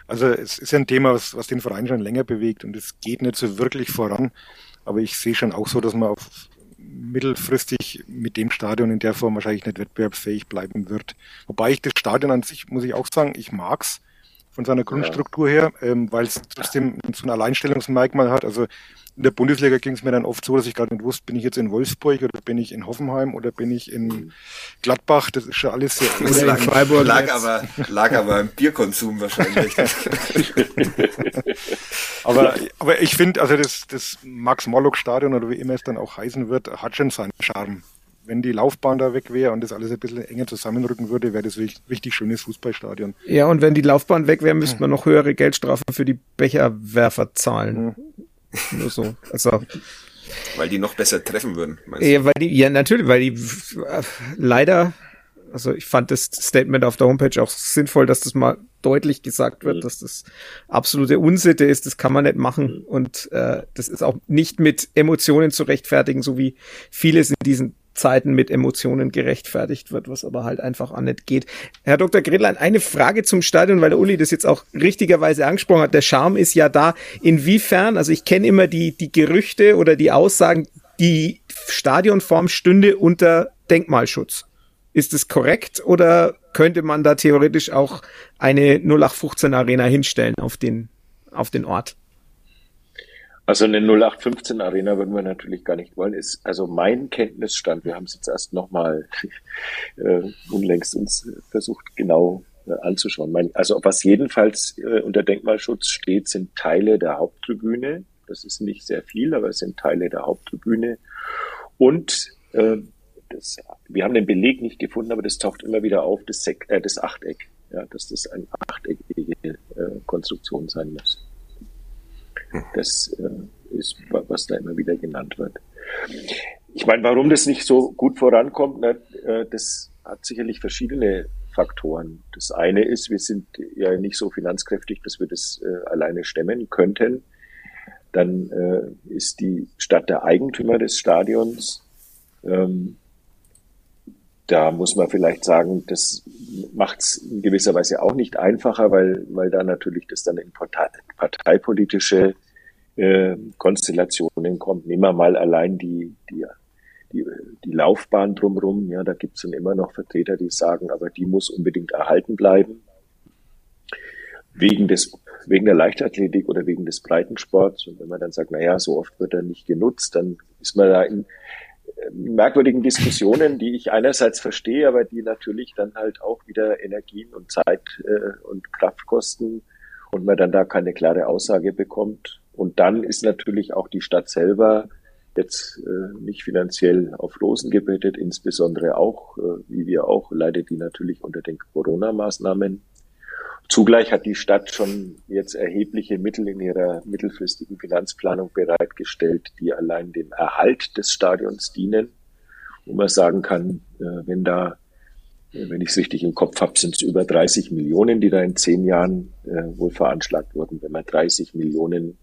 Also es ist ja ein Thema, was, was den Verein schon länger bewegt und es geht nicht so wirklich voran. Aber ich sehe schon auch so, dass man auf mittelfristig mit dem Stadion in der Form wahrscheinlich nicht wettbewerbsfähig bleiben wird. Wobei ich das Stadion an sich, muss ich auch sagen, ich mag's von seiner Grundstruktur her, ähm, weil es trotzdem so ein Alleinstellungsmerkmal hat. Also in der Bundesliga ging es mir dann oft so, dass ich gerade nicht wusste, bin ich jetzt in Wolfsburg oder bin ich in Hoffenheim oder bin ich in Gladbach. Das ist schon alles sehr. Oder lag, in Freiburg lag aber lag aber im Bierkonsum wahrscheinlich. <laughs> aber aber ich finde, also das das Max Morlock Stadion oder wie immer es dann auch heißen wird, hat schon seinen Charme. wenn die Laufbahn da weg wäre und das alles ein bisschen enger zusammenrücken würde, wäre das richtig, richtig schönes Fußballstadion. Ja, und wenn die Laufbahn weg wäre, müsste man noch höhere Geldstrafen für die Becherwerfer zahlen. Mhm. Nur so. Also. Weil die noch besser treffen würden, meinst du? Ja, weil die, ja, natürlich, weil die äh, leider also ich fand das Statement auf der Homepage auch sinnvoll, dass das mal deutlich gesagt wird, mhm. dass das absolute Unsitte ist, das kann man nicht machen mhm. und äh, das ist auch nicht mit Emotionen zu rechtfertigen, so wie vieles in diesen Zeiten mit Emotionen gerechtfertigt wird, was aber halt einfach auch nicht geht. Herr Dr. Gredlein, eine Frage zum Stadion, weil der Uli das jetzt auch richtigerweise angesprochen hat. Der Charme ist ja da. Inwiefern, also ich kenne immer die, die Gerüchte oder die Aussagen, die Stadionform stünde unter Denkmalschutz. Ist es korrekt oder könnte man da theoretisch auch eine 0815 Arena hinstellen auf den, auf den Ort? Also eine 0815 Arena würden wir natürlich gar nicht wollen. Ist also mein Kenntnisstand. Wir haben es jetzt erst nochmal <laughs> äh, unlängst uns versucht genau äh, anzuschauen. Mein, also was jedenfalls äh, unter Denkmalschutz steht, sind Teile der Haupttribüne. Das ist nicht sehr viel, aber es sind Teile der Haupttribüne und äh, das, wir haben den Beleg nicht gefunden, aber das taucht immer wieder auf, das, Sek äh, das Achteck, ja, dass das eine achteckige äh, Konstruktion sein muss. Das äh, ist, was da immer wieder genannt wird. Ich meine, warum das nicht so gut vorankommt, na, äh, das hat sicherlich verschiedene Faktoren. Das eine ist, wir sind ja nicht so finanzkräftig, dass wir das äh, alleine stemmen könnten. Dann äh, ist die Stadt der Eigentümer des Stadions. Ähm, da muss man vielleicht sagen, das macht es in gewisser Weise auch nicht einfacher, weil, weil da natürlich das dann in Partei, parteipolitische äh, Konstellationen kommt. Nehmen wir mal allein die, die, die, die Laufbahn drumherum. Ja, da gibt es dann immer noch Vertreter, die sagen, aber die muss unbedingt erhalten bleiben. Wegen des wegen der Leichtathletik oder wegen des Breitensports. Und wenn man dann sagt, na ja, so oft wird er nicht genutzt, dann ist man da in, merkwürdigen Diskussionen, die ich einerseits verstehe, aber die natürlich dann halt auch wieder Energien und Zeit äh, und Kraft kosten und man dann da keine klare Aussage bekommt. Und dann ist natürlich auch die Stadt selber jetzt äh, nicht finanziell auf Rosen gebettet, insbesondere auch, äh, wie wir auch, leidet die natürlich unter den Corona-Maßnahmen. Zugleich hat die Stadt schon jetzt erhebliche Mittel in ihrer mittelfristigen Finanzplanung bereitgestellt, die allein dem Erhalt des Stadions dienen. Wo man sagen kann, äh, wenn da, äh, wenn ich es richtig im Kopf habe, sind es über 30 Millionen, die da in zehn Jahren äh, wohl veranschlagt wurden. Wenn man 30 Millionen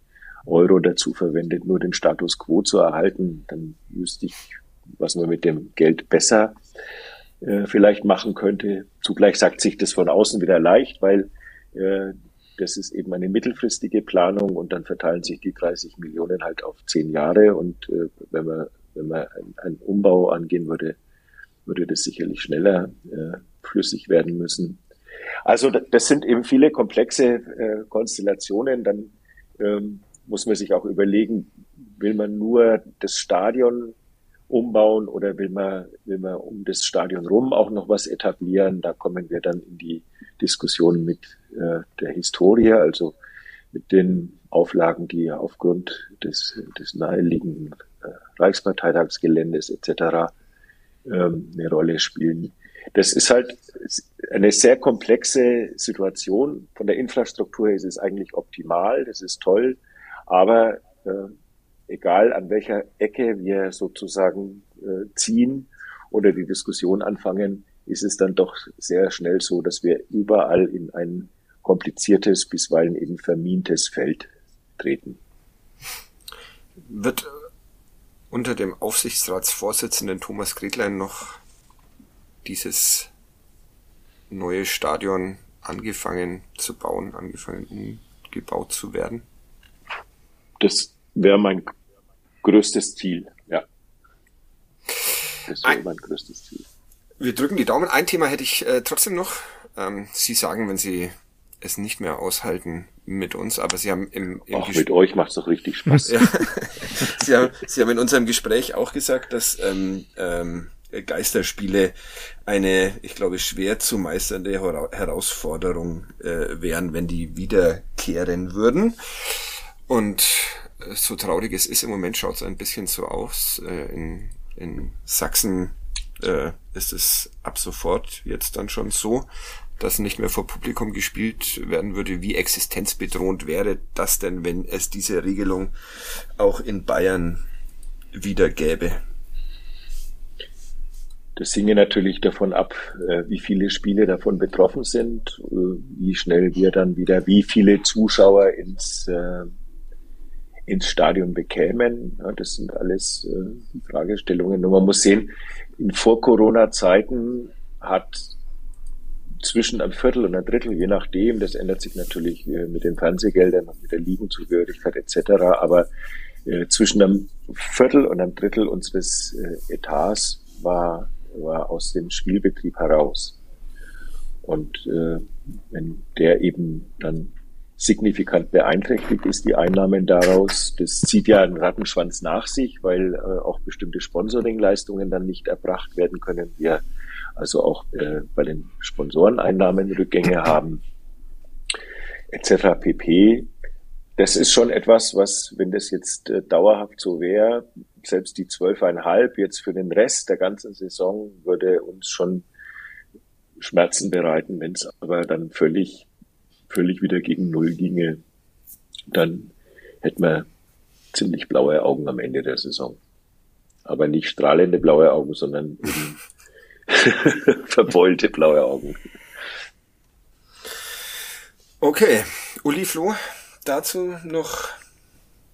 Euro dazu verwendet, nur den Status quo zu erhalten, dann wüsste ich, was man mit dem Geld besser vielleicht machen könnte. Zugleich sagt sich das von außen wieder leicht, weil äh, das ist eben eine mittelfristige Planung und dann verteilen sich die 30 Millionen halt auf zehn Jahre und äh, wenn man wenn man einen Umbau angehen würde, würde das sicherlich schneller äh, flüssig werden müssen. Also das sind eben viele komplexe äh, Konstellationen. Dann ähm, muss man sich auch überlegen, will man nur das Stadion umbauen oder will man, will man um das Stadion rum auch noch was etablieren? Da kommen wir dann in die Diskussion mit äh, der Historie, also mit den Auflagen, die aufgrund des, des naheliegenden äh, Reichsparteitagsgeländes etc. Ähm, eine Rolle spielen. Das ist halt eine sehr komplexe Situation. Von der Infrastruktur ist es eigentlich optimal, das ist toll, aber äh, egal an welcher Ecke wir sozusagen äh, ziehen oder die Diskussion anfangen, ist es dann doch sehr schnell so, dass wir überall in ein kompliziertes, bisweilen eben vermintes Feld treten. Wird unter dem Aufsichtsratsvorsitzenden Thomas Gretlein noch dieses neue Stadion angefangen zu bauen, angefangen umgebaut zu werden? Das wäre mein größtes Ziel, ja. Das wäre mein größtes Ziel. Wir drücken die Daumen. Ein Thema hätte ich äh, trotzdem noch. Ähm, Sie sagen, wenn Sie es nicht mehr aushalten mit uns, aber Sie haben im, im Ach, mit euch macht's doch richtig Spaß. ja. <laughs> Sie, haben, Sie haben in unserem Gespräch auch gesagt, dass ähm, ähm, Geisterspiele eine, ich glaube, schwer zu meisternde Herausforderung äh, wären, wenn die wiederkehren würden. Und so traurig es ist, im Moment schaut es ein bisschen so aus. Äh, in, in Sachsen äh, ist es ab sofort jetzt dann schon so, dass nicht mehr vor Publikum gespielt werden würde. Wie existenzbedrohend wäre das denn, wenn es diese Regelung auch in Bayern wieder gäbe? Das hinge natürlich davon ab, äh, wie viele Spiele davon betroffen sind, äh, wie schnell wir dann wieder, wie viele Zuschauer ins, äh, ins Stadion bekämen. Das sind alles die Fragestellungen. Und man muss sehen, in Vor-Corona-Zeiten hat zwischen einem Viertel und einem Drittel, je nachdem, das ändert sich natürlich mit den Fernsehgeldern und mit der Ligenzugehörigkeit etc., aber zwischen einem Viertel und einem Drittel unseres Etats war war aus dem Spielbetrieb heraus. Und äh, wenn der eben dann signifikant beeinträchtigt ist, die Einnahmen daraus, das zieht ja einen Rattenschwanz nach sich, weil äh, auch bestimmte Sponsoringleistungen dann nicht erbracht werden können. Wir also auch äh, bei den Sponsoreneinnahmen Rückgänge haben, etc. pp. Das ist schon etwas, was, wenn das jetzt äh, dauerhaft so wäre, selbst die zwölfeinhalb jetzt für den Rest der ganzen Saison würde uns schon Schmerzen bereiten, wenn es aber dann völlig, völlig wieder gegen Null ginge, dann hätten wir ziemlich blaue Augen am Ende der Saison. Aber nicht strahlende blaue Augen, sondern <laughs> <laughs> verbeulte blaue Augen. Okay, Uli Flo, dazu noch,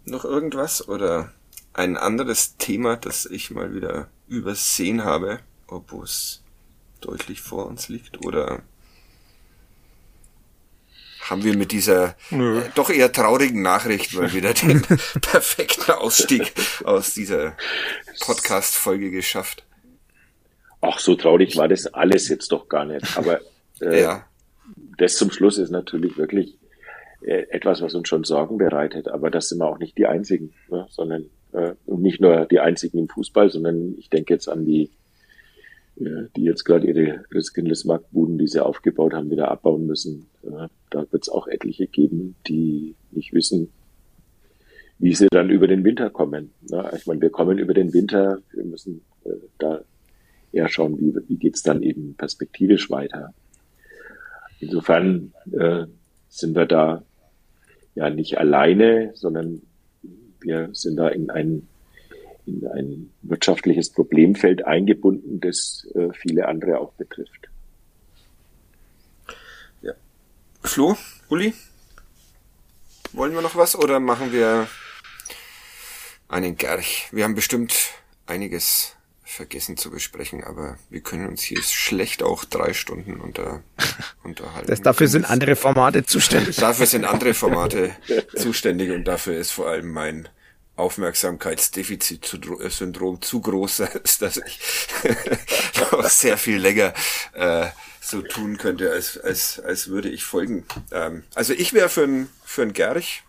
noch irgendwas oder? ein anderes Thema, das ich mal wieder übersehen habe, ob es deutlich vor uns liegt oder haben wir mit dieser äh, doch eher traurigen Nachricht mal wieder den <laughs> perfekten Ausstieg aus dieser Podcast-Folge geschafft. Ach, so traurig war das alles jetzt doch gar nicht. Aber <laughs> äh, ja. das zum Schluss ist natürlich wirklich äh, etwas, was uns schon Sorgen bereitet. Aber das sind wir auch nicht die Einzigen, ne? sondern äh, und nicht nur die einzigen im Fußball, sondern ich denke jetzt an die, die jetzt gerade ihre Christkindlesmarktbuden, die sie aufgebaut haben, wieder abbauen müssen. Da wird es auch etliche geben, die nicht wissen, wie sie dann über den Winter kommen. Ich meine, wir kommen über den Winter, wir müssen äh, da eher schauen, wie, wie geht's dann eben perspektivisch weiter. Insofern äh, sind wir da ja nicht alleine, sondern wir sind da in ein, in ein wirtschaftliches Problemfeld eingebunden, das äh, viele andere auch betrifft. Ja. Flo, Uli, wollen wir noch was oder machen wir einen Gerch? Wir haben bestimmt einiges vergessen zu besprechen, aber wir können uns hier schlecht auch drei Stunden unter, <laughs> unterhalten. Das, dafür sind andere Formate zuständig. Dafür sind andere Formate <laughs> zuständig und dafür ist vor allem mein Aufmerksamkeitsdefizit-Syndrom zu groß <laughs> ist, dass ich <laughs> noch sehr viel länger äh, so tun könnte, als, als, als würde ich folgen. Ähm, also ich wäre für ein, für ein Gerch,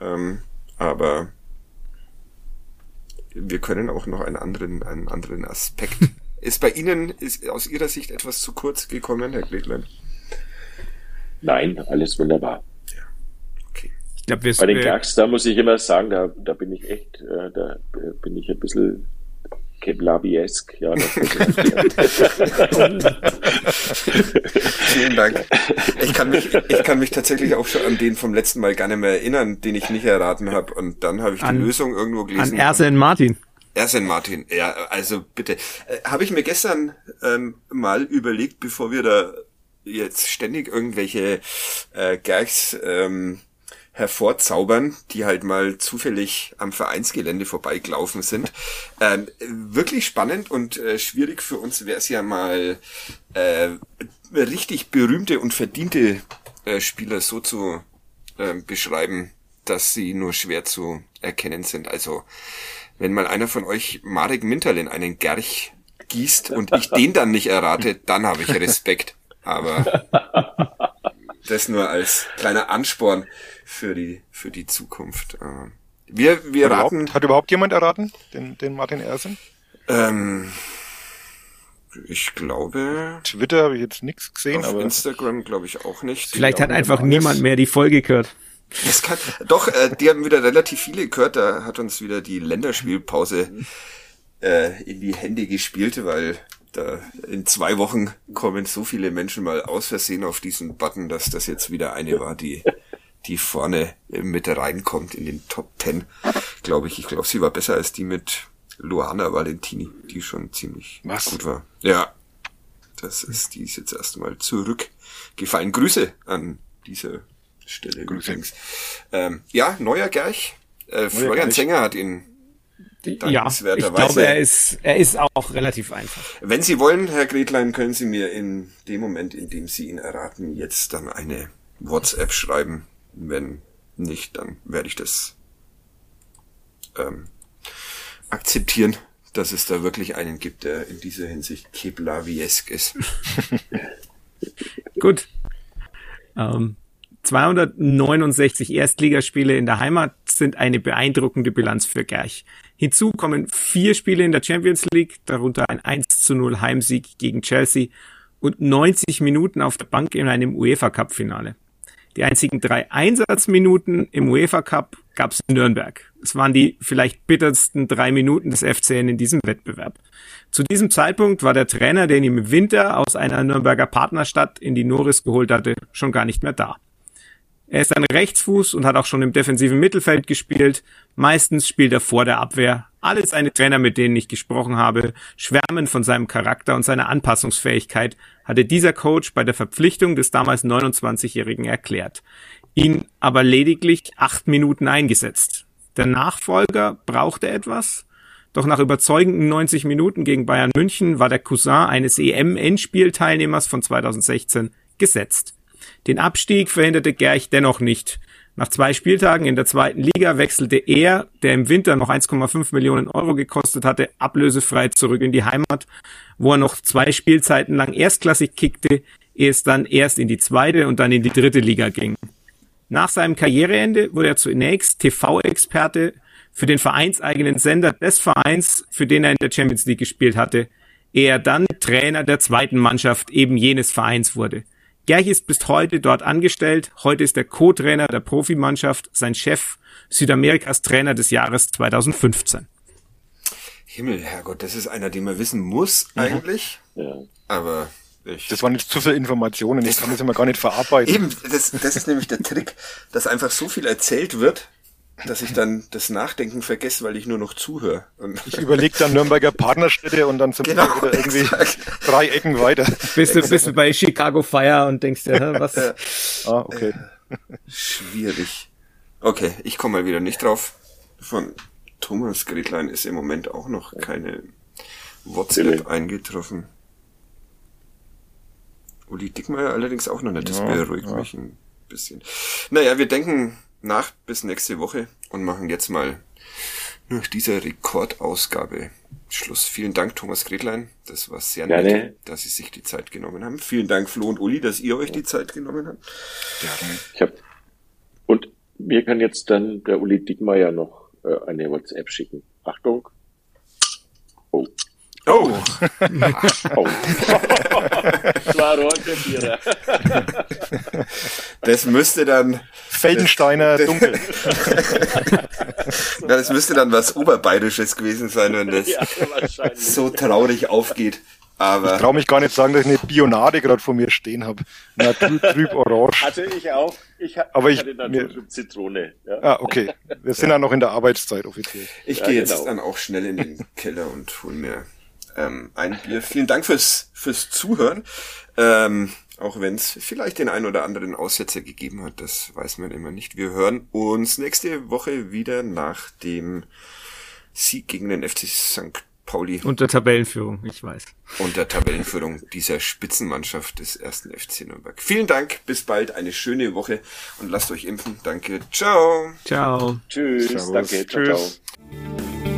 ähm, aber wir können auch noch einen anderen, einen anderen Aspekt. <laughs> Ist bei Ihnen, ist aus Ihrer Sicht etwas zu kurz gekommen, Herr Gledlein? Nein, alles wunderbar glaub, Bei den Gags, da muss ich immer sagen, da, da bin ich echt, äh, da bin ich ein bisschen Keblabi-esk, ja. <laughs> Vielen Dank. Ich kann mich, ich kann mich tatsächlich auch schon an den vom letzten Mal gar nicht mehr erinnern, den ich nicht erraten habe. Und dann habe ich die an, Lösung irgendwo gelesen. An Ersen Martin. Ersen Martin, ja, also bitte. Äh, habe ich mir gestern ähm, mal überlegt, bevor wir da jetzt ständig irgendwelche äh, Gags ähm, hervorzaubern, die halt mal zufällig am Vereinsgelände vorbeigelaufen sind. Ähm, wirklich spannend und äh, schwierig für uns wäre es ja mal äh, richtig berühmte und verdiente äh, Spieler so zu äh, beschreiben, dass sie nur schwer zu erkennen sind. Also wenn mal einer von euch Marek Minterl in einen Gerch gießt und ich den dann nicht errate, dann habe ich Respekt. Aber <laughs> das nur als kleiner Ansporn für die, für die Zukunft. Äh, wir, wir hat raten. Überhaupt, hat überhaupt jemand erraten? Den, den Martin Ersen? Ähm, ich glaube. Twitter habe ich jetzt nichts gesehen, auf aber. Instagram glaube ich auch nicht. Vielleicht hat einfach niemand mehr die Folge gehört. Das kann, doch, äh, die haben wieder relativ viele gehört, da hat uns wieder die Länderspielpause äh, in die Hände gespielt, weil da in zwei Wochen kommen so viele Menschen mal aus Versehen auf diesen Button, dass das jetzt wieder eine war, die, die vorne mit reinkommt in den Top Ten, glaube ich. Ich glaube, sie war besser als die mit Luana Valentini, die schon ziemlich Was? gut war. Ja. Das ist, die ist jetzt erstmal zurückgefallen. Grüße an dieser Stelle Grüße. Ähm, ja, neuer Gerch. Äh, Florian Gerch. Zenger hat ihn Ja, ich glaube, er ist, er ist auch relativ einfach. Wenn Sie wollen, Herr Gretlein, können Sie mir in dem Moment, in dem Sie ihn erraten, jetzt dann eine WhatsApp schreiben. Wenn nicht, dann werde ich das ähm, akzeptieren, dass es da wirklich einen gibt, der in dieser Hinsicht Keblaviesk ist. <laughs> Gut. Ähm, 269 Erstligaspiele in der Heimat sind eine beeindruckende Bilanz für Gerch. Hinzu kommen vier Spiele in der Champions League, darunter ein 1 zu 0 Heimsieg gegen Chelsea und 90 Minuten auf der Bank in einem UEFA Cup Finale. Die einzigen drei Einsatzminuten im UEFA Cup gab es in Nürnberg. Es waren die vielleicht bittersten drei Minuten des FCN in diesem Wettbewerb. Zu diesem Zeitpunkt war der Trainer, den ihm im Winter aus einer Nürnberger Partnerstadt in die Norris geholt hatte, schon gar nicht mehr da. Er ist ein Rechtsfuß und hat auch schon im defensiven Mittelfeld gespielt. Meistens spielt er vor der Abwehr. Alle seine Trainer, mit denen ich gesprochen habe, schwärmen von seinem Charakter und seiner Anpassungsfähigkeit, hatte dieser Coach bei der Verpflichtung des damals 29-Jährigen erklärt. Ihn aber lediglich acht Minuten eingesetzt. Der Nachfolger brauchte etwas, doch nach überzeugenden 90 Minuten gegen Bayern München war der Cousin eines EM-Endspielteilnehmers von 2016 gesetzt. Den Abstieg verhinderte Gerch dennoch nicht. Nach zwei Spieltagen in der zweiten Liga wechselte er, der im Winter noch 1,5 Millionen Euro gekostet hatte, ablösefrei zurück in die Heimat, wo er noch zwei Spielzeiten lang erstklassig kickte, ehe es dann erst in die zweite und dann in die dritte Liga ging. Nach seinem Karriereende wurde er zunächst TV-Experte für den vereinseigenen Sender des Vereins, für den er in der Champions League gespielt hatte, ehe er dann Trainer der zweiten Mannschaft eben jenes Vereins wurde. Gerch ist bis heute dort angestellt. Heute ist er Co-Trainer der Profimannschaft, sein Chef, Südamerikas Trainer des Jahres 2015. Himmel, Herrgott, das ist einer, den man wissen muss eigentlich. Ja. Aber ich Das waren jetzt zu viele Informationen, ich kann das immer gar nicht verarbeiten. Eben, das, das ist nämlich der Trick, dass einfach so viel erzählt wird, dass ich dann das Nachdenken vergesse, weil ich nur noch zuhöre. Und Ich überlege dann Nürnberger Partnerstädte und dann sind Genau, wir wieder irgendwie exakt. drei Ecken weiter. Bist du, bist du bei Chicago Fire und denkst dir, hä, was? Ah, okay. schwierig. Okay, ich komme mal wieder nicht drauf. Von Thomas Gretlein ist im Moment auch noch keine WhatsApp eingetroffen. Uli Dickmeyer allerdings auch noch nicht. Das Ja, beruhigt ja. mich ein bisschen. Naja, wir denken nach bis nächste Woche und machen jetzt mal nach dieser Rekordausgabe Schluss. Vielen Dank, Thomas Gretlein. Das war sehr Gerne. nett, dass Sie sich die Zeit genommen haben. Vielen Dank, Flo und Uli, dass ihr euch die Zeit genommen habt. Ich hab, und mir kann jetzt dann der Uli Dickmeier noch äh, eine WhatsApp schicken. Achtung. Oh. Oh, oh. <laughs> Rohrkrepierer. das müsste dann Feldensteiner Dunkel. Ja, das müsste dann was Oberbayerisches gewesen sein, wenn das Ja, so traurig aufgeht. Ich Aber traue mich gar nicht sagen, dass ich eine Bionade gerade vor mir stehen habe. Na, trüb, trüb orange. Hatte ich auch. Ich, ha Aber ich ich- hatte mit Zitrone. Ja. Ah, okay. Wir sind ja noch in der Arbeitszeit offiziell. ich Ja, gehe jetzt genau. dann auch schnell in den Keller und hol mir ähm, ein Bier. Vielen Dank fürs, fürs Zuhören. Ähm, auch wenn es vielleicht den einen oder anderen Aussetzer gegeben hat, das weiß man immer nicht. Wir hören uns nächste Woche wieder nach dem Sieg gegen den FC St. Pauli Unter Tabellenführung, ich weiß. und der Tabellenführung dieser Spitzenmannschaft des ersten FC Nürnberg. Vielen Dank, bis bald, eine schöne Woche und lasst euch impfen. Danke, ciao. Ciao. Tschüss. Servus. Danke. Ciao, Tschüss. ciao.